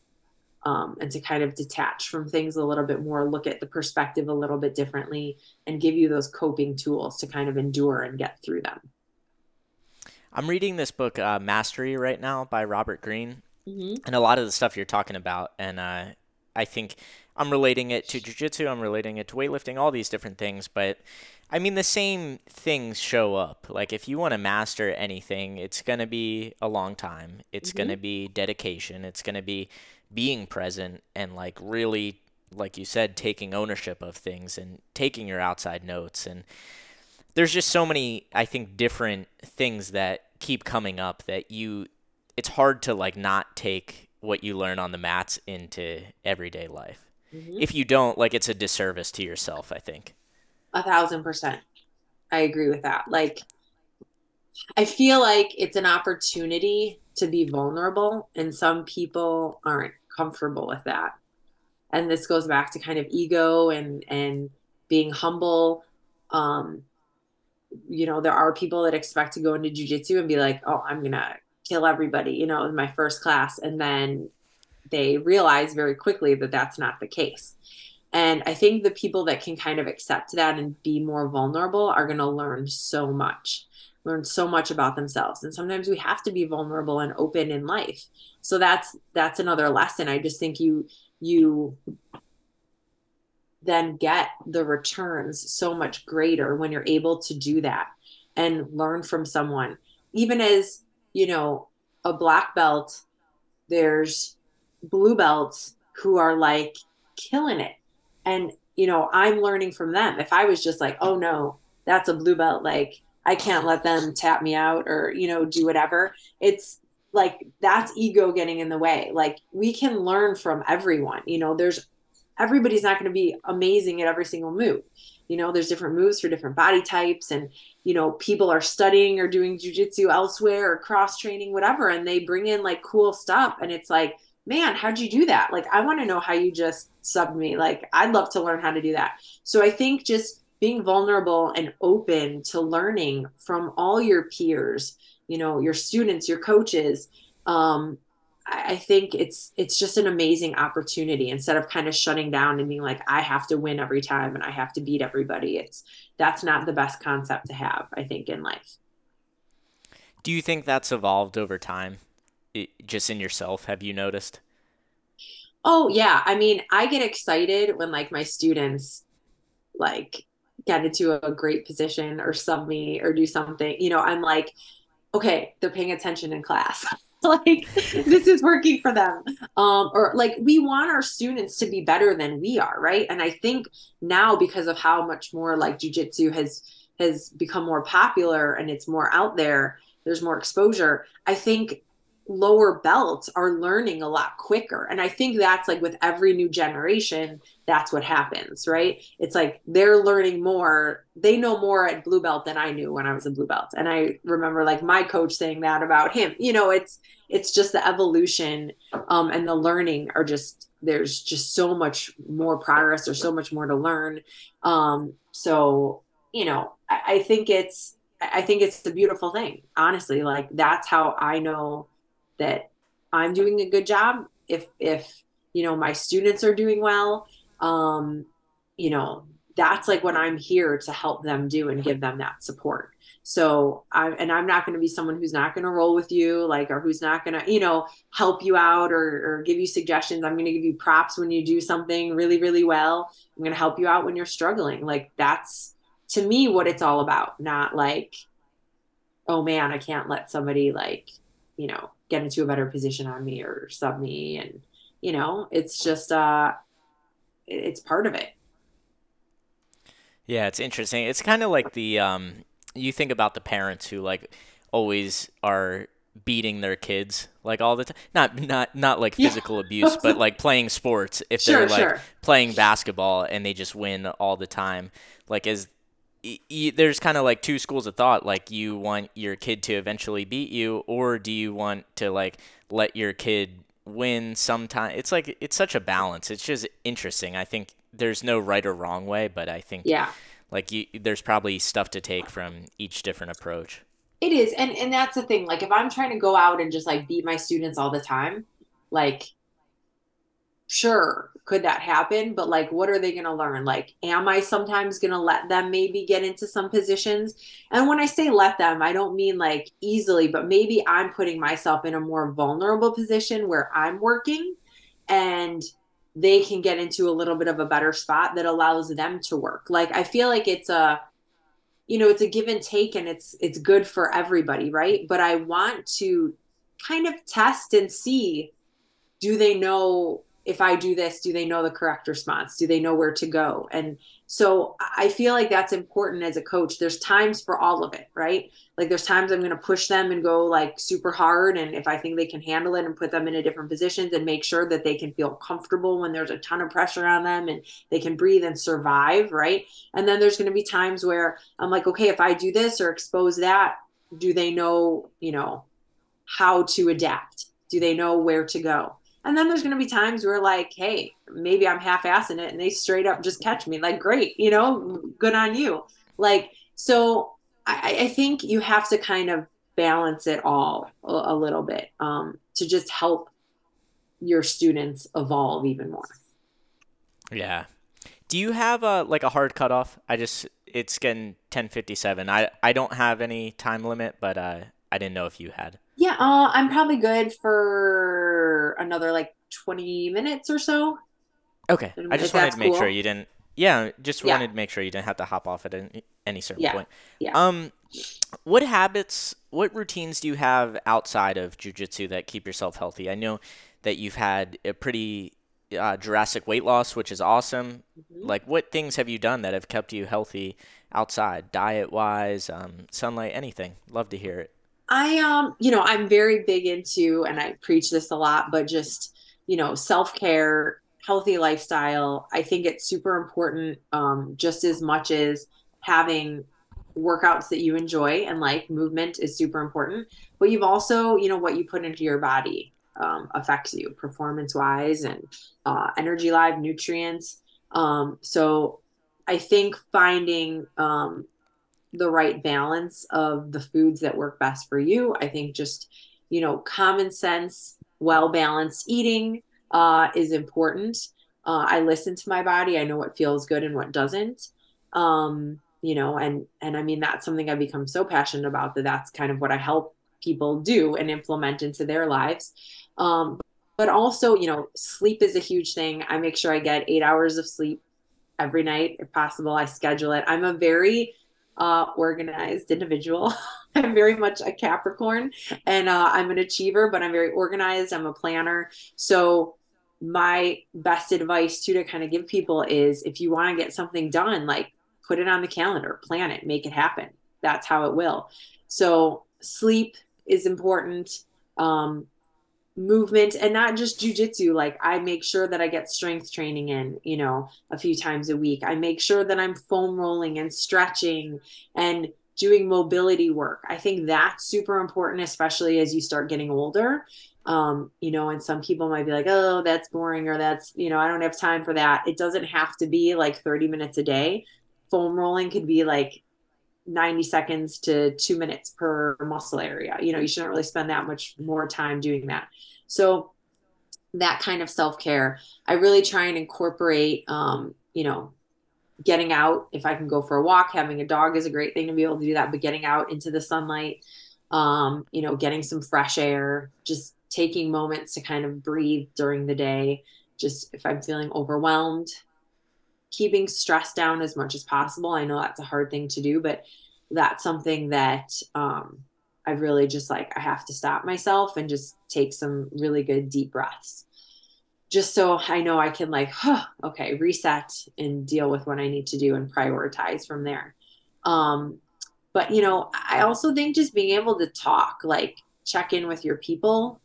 um, and to kind of detach from things a little bit more look at the perspective a little bit differently and give you those coping tools to kind of endure and get through them I'm reading this book, uh, Mastery, right now by Robert Greene, mm-hmm. and a lot of the stuff you're talking about, and uh, I think I'm relating it to jujitsu, I'm relating it to weightlifting, all these different things, but I mean, the same things show up. Like, if you want to master anything, it's going to be a long time. It's mm-hmm. going to be dedication. It's going to be being present and, like, really, like you said, taking ownership of things and taking your outside notes. And there's just so many, I think, different things that keep coming up that you it's hard to like not take what you learn on the mats into everyday life. Mm-hmm. If you don't, like it's a disservice to yourself, I think. A thousand percent. I agree with that. Like I feel like it's an opportunity to be vulnerable and some people aren't comfortable with that. And this goes back to kind of ego and and being humble um you know, there are people that expect to go into jujitsu and be like, oh, I'm going to kill everybody, you know, in my first class. And then they realize very quickly that that's not the case. And I think the people that can kind of accept that and be more vulnerable are going to learn so much, learn so much about themselves. And sometimes we have to be vulnerable and open in life. So that's that's another lesson. I just think you you then get the returns so much greater when you're able to do that and learn from someone. Even as, you know, a black belt, there's blue belts who are like killing it. And, you know, I'm learning from them. If I was just like, oh no, that's a blue belt, like I can't let them tap me out or, you know, do whatever. It's like that's ego getting in the way. Like we can learn from everyone. You know, there's everybody's not going to be amazing at every single move. You know, there's different moves for different body types, and you know, people are studying or doing jujitsu elsewhere or cross training, whatever, and they bring in like cool stuff, and it's like, man, how'd you do that? Like, I want to know how you just subbed me. Like, I'd love to learn how to do that. So I think just being vulnerable and open to learning from all your peers, you know, your students, your coaches, um, I think it's it's just an amazing opportunity instead of kind of shutting down and being like I have to win every time and I have to beat everybody. It's that's not the best concept to have, I think, in life. Do you think that's evolved over time? Just in yourself, have you noticed? Oh yeah, I mean, I get excited when like my students like get into a great position or sub me or do something. You know, I'm like, okay, they're paying attention in class. like this is working for them. Um or like we want our students to be better than we are, right? And I think now because of how much more like jujitsu has has become more popular and it's more out there, there's more exposure. I think lower belts are learning a lot quicker. And I think that's like with every new generation, that's what happens, right? It's like they're learning more. They know more at blue belt than I knew when I was a blue belt. And I remember like my coach saying that about him. You know, it's it's just the evolution um, and the learning are just there's just so much more progress. There's so much more to learn. Um, so you know, I, I think it's I think it's a beautiful thing. Honestly, like that's how I know that I'm doing a good job. If if you know my students are doing well, um, you know that's like what I'm here to help them do and give them that support. So I and I'm not going to be someone who's not going to roll with you, like or who's not going to you know help you out or, or give you suggestions. I'm going to give you props when you do something really really well. I'm going to help you out when you're struggling. Like that's to me what it's all about. Not like oh man, I can't let somebody like you know get into a better position on me or sub me and you know it's just uh it's part of it yeah it's interesting it's kind of like the um you think about the parents who like always are beating their kids like all the time not not not like physical yeah. abuse but like playing sports if sure, they're like sure. playing basketball and they just win all the time like as there's kind of like two schools of thought like you want your kid to eventually beat you or do you want to like let your kid win sometime it's like it's such a balance it's just interesting i think there's no right or wrong way but i think yeah. like you, there's probably stuff to take from each different approach. It is and and that's the thing like if i'm trying to go out and just like beat my students all the time like sure could that happen? But like what are they going to learn? Like am i sometimes going to let them maybe get into some positions? And when i say let them i don't mean like easily but maybe i'm putting myself in a more vulnerable position where i'm working and they can get into a little bit of a better spot that allows them to work. Like i feel like it's a you know it's a give and take and it's it's good for everybody right? But i want to kind of test and see do they know if I do this, do they know the correct response? Do they know where to go? And so I feel like that's important as a coach. There's times for all of it, right? Like there's times I'm going to push them and go like super hard. And if I think they can handle it and put them into different positions and make sure that they can feel comfortable when there's a ton of pressure on them and they can breathe and survive, right? And then there's going to be times where I'm like, okay, if I do this or expose that, do they know, you know, how to adapt? Do they know where to go? And then there's going to be times where, like, hey, maybe I'm half assing it and they straight up just catch me. Like, great, you know, good on you. Like, so I, I think you have to kind of balance it all a, a little bit um, to just help your students evolve even more. Yeah. Do you have a like a hard cutoff? I just it's getting ten fifty seven. I I don't have any time limit, but uh, I didn't know if you had. Yeah, uh, I'm probably good for another like 20 minutes or so. Okay. I just wanted to make cool. sure you didn't. Yeah, just wanted to make sure you didn't have to hop off at any, any certain yeah. point. Yeah. Um, what habits, what routines do you have outside of jujitsu that keep yourself healthy? I know that you've had a pretty uh, Jurassic weight loss, which is awesome. Mm-hmm. Like, what things have you done that have kept you healthy outside, diet wise, um, sunlight, anything? Love to hear it. I um, you know, I'm very big into and I preach this a lot, but just, you know, self-care, healthy lifestyle. I think it's super important um just as much as having workouts that you enjoy and like movement is super important. But you've also, you know, what you put into your body um, affects you performance wise and uh, energy live nutrients. Um, so I think finding um, the right balance of the foods that work best for you. I think just, you know, common sense, well balanced eating uh, is important. Uh, I listen to my body. I know what feels good and what doesn't. Um, you know, and and I mean that's something I've become so passionate about that that's kind of what I help people do and implement into their lives. Um, but also, you know, sleep is a huge thing. I make sure I get eight hours of sleep every night if possible. I schedule it. I'm a very uh, organized individual. I'm very much a Capricorn and uh, I'm an achiever, but I'm very organized. I'm a planner. So, my best advice too to kind of give people is if you want to get something done, like put it on the calendar, plan it, make it happen. That's how it will. So, sleep is important. Um, movement and not just jujitsu. Like I make sure that I get strength training in, you know, a few times a week. I make sure that I'm foam rolling and stretching and doing mobility work. I think that's super important, especially as you start getting older. Um, you know, and some people might be like, oh, that's boring, or that's, you know, I don't have time for that. It doesn't have to be like 30 minutes a day. Foam rolling could be like 90 seconds to two minutes per muscle area. You know, you shouldn't really spend that much more time doing that. So, that kind of self care, I really try and incorporate, um, you know, getting out. If I can go for a walk, having a dog is a great thing to be able to do that, but getting out into the sunlight, um, you know, getting some fresh air, just taking moments to kind of breathe during the day. Just if I'm feeling overwhelmed, keeping stress down as much as possible. I know that's a hard thing to do, but that's something that um, I really just like, I have to stop myself and just take some really good deep breaths. Just so I know I can, like, huh, okay, reset and deal with what I need to do and prioritize from there. Um, but, you know, I also think just being able to talk, like, check in with your people,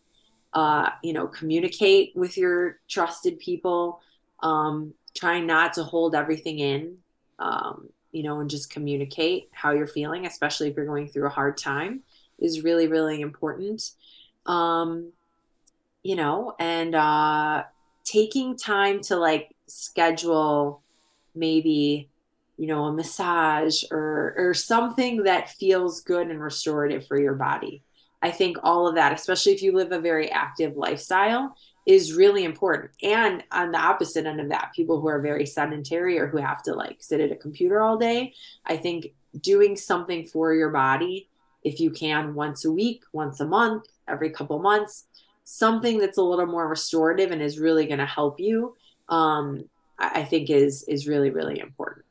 uh, you know, communicate with your trusted people, um, trying not to hold everything in, um, you know, and just communicate how you're feeling, especially if you're going through a hard time, is really, really important. Um, you know, and uh, taking time to like schedule maybe you know a massage or or something that feels good and restorative for your body i think all of that especially if you live a very active lifestyle is really important. And on the opposite end of that, people who are very sedentary or who have to like sit at a computer all day, I think doing something for your body, if you can once a week, once a month, every couple months, something that's a little more restorative and is really going to help you, um, I think is is really really important.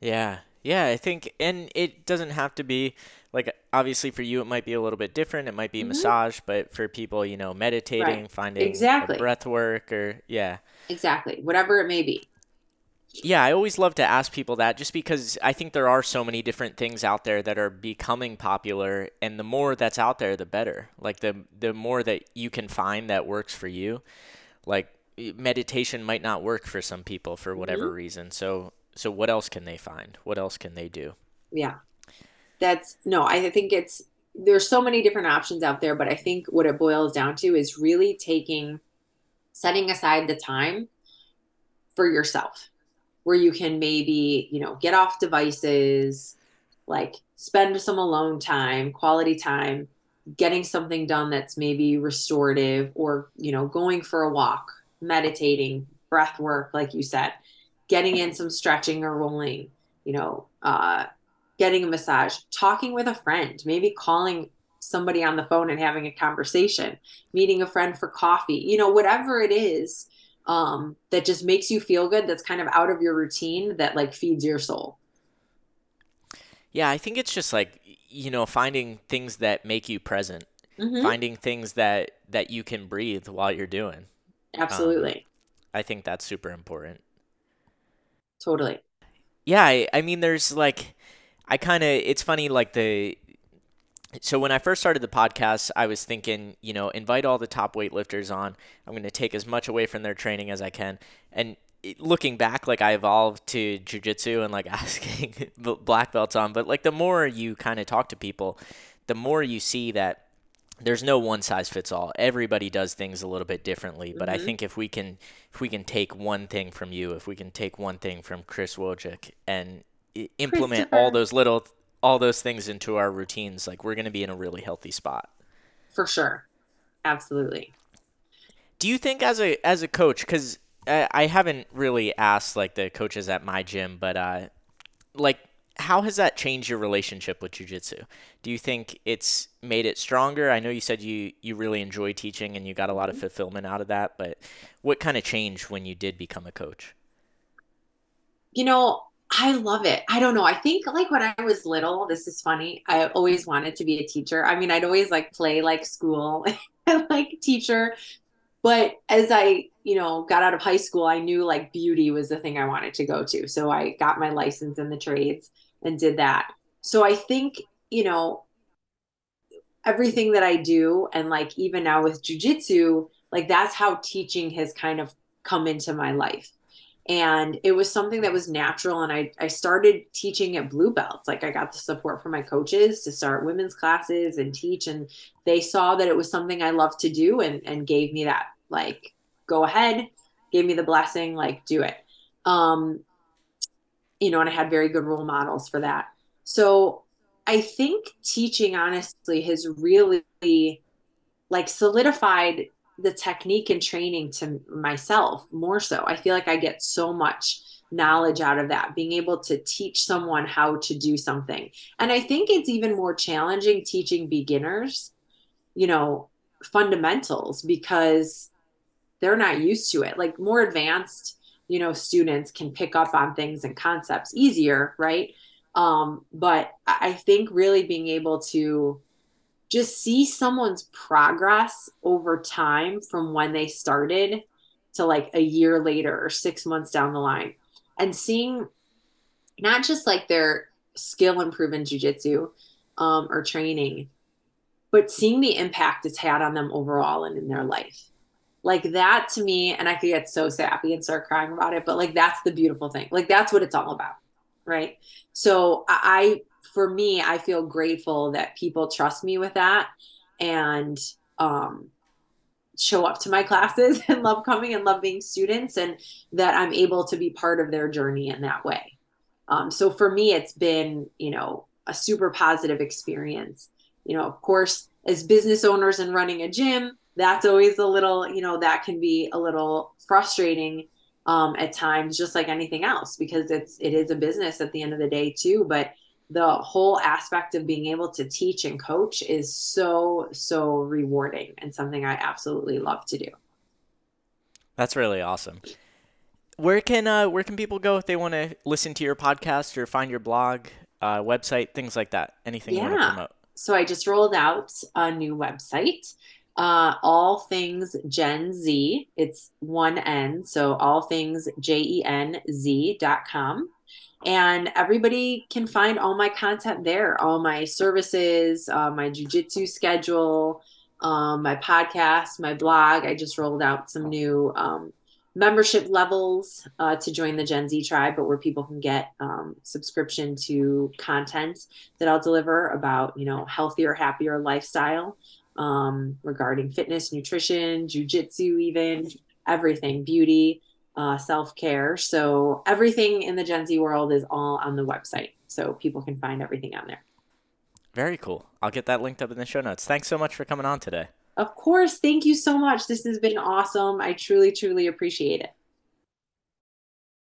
Yeah, yeah, I think, and it doesn't have to be like obviously for you it might be a little bit different. It might be mm-hmm. massage, but for people, you know, meditating, right. finding exactly breath work, or yeah, exactly whatever it may be. Yeah, I always love to ask people that just because I think there are so many different things out there that are becoming popular and the more that's out there the better. Like the the more that you can find that works for you. Like meditation might not work for some people for whatever mm-hmm. reason. So so what else can they find? What else can they do? Yeah. That's no, I think it's there's so many different options out there, but I think what it boils down to is really taking setting aside the time for yourself where you can maybe, you know, get off devices, like spend some alone time, quality time, getting something done that's maybe restorative or, you know, going for a walk, meditating, breath work, like you said getting in some stretching or rolling, you know, uh, getting a massage, talking with a friend, maybe calling somebody on the phone and having a conversation, meeting a friend for coffee, you know, whatever it is um, that just makes you feel good, that's kind of out of your routine, that like feeds your soul. Yeah, I think it's just like, you know, finding things that make you present, mm-hmm. finding things that that you can breathe while you're doing. Absolutely. Um, I think that's super important. Totally. Yeah, I, I mean, there's like, I kind of, it's funny, like the, so when I first started the podcast, I was thinking, you know, invite all the top weightlifters on. I'm going to take as much away from their training as I can. And looking back, like I evolved to jujitsu and like asking black belts on. But like the more you kind of talk to people, the more you see that there's no one size fits all. Everybody does things a little bit differently, but mm-hmm. I think if we can if we can take one thing from you, if we can take one thing from Chris Wojcik and implement all those little all those things into our routines, like we're going to be in a really healthy spot. For sure. Absolutely. Do you think as a as a coach cuz I haven't really asked like the coaches at my gym, but uh like how has that changed your relationship with jujitsu? Do you think it's made it stronger? I know you said you you really enjoy teaching and you got a lot of mm-hmm. fulfillment out of that, but what kind of changed when you did become a coach? You know, I love it. I don't know. I think like when I was little, this is funny. I always wanted to be a teacher. I mean, I'd always like play like school and like teacher. But as I, you know, got out of high school, I knew like beauty was the thing I wanted to go to. So I got my license in the trades and did that. So I think, you know, everything that I do and like even now with jujitsu, like that's how teaching has kind of come into my life. And it was something that was natural and I, I started teaching at blue belts. Like i got the support from my coaches to start women's classes and teach and they saw that it was something i loved to do and, and gave me that like go ahead gave me the blessing like do it. Um you know and i had very good role models for that so i think teaching honestly has really like solidified the technique and training to myself more so. I feel like I get so much knowledge out of that, being able to teach someone how to do something. And I think it's even more challenging teaching beginners, you know, fundamentals because they're not used to it. Like more advanced, you know, students can pick up on things and concepts easier, right? Um, but I think really being able to just see someone's progress over time from when they started to like a year later or six months down the line and seeing not just like their skill improve in jujitsu um, or training, but seeing the impact it's had on them overall and in their life. Like that to me, and I could get so sappy and start crying about it, but like that's the beautiful thing. Like that's what it's all about. Right. So I for me, I feel grateful that people trust me with that and um, show up to my classes and love coming and love being students, and that I'm able to be part of their journey in that way. Um, so for me, it's been, you know, a super positive experience. You know, of course, as business owners and running a gym, that's always a little, you know, that can be a little frustrating um, at times, just like anything else, because it's it is a business at the end of the day too. But the whole aspect of being able to teach and coach is so so rewarding and something I absolutely love to do. That's really awesome. Where can uh, where can people go if they want to listen to your podcast or find your blog, uh, website, things like that? Anything yeah. you want to promote? So I just rolled out a new website. Uh, all things Jen Z. It's one N. So all things J E N Z dot com and everybody can find all my content there all my services uh, my jujitsu schedule um, my podcast my blog i just rolled out some new um, membership levels uh, to join the Jen Z tribe but where people can get um, subscription to content that i'll deliver about you know healthier happier lifestyle um, regarding fitness nutrition jujitsu even everything beauty uh, self care. So everything in the Jen Z world is all on the website. So people can find everything on there. Very cool. I'll get that linked up in the show notes. Thanks so much for coming on today. Of course. Thank you so much. This has been awesome. I truly, truly appreciate it.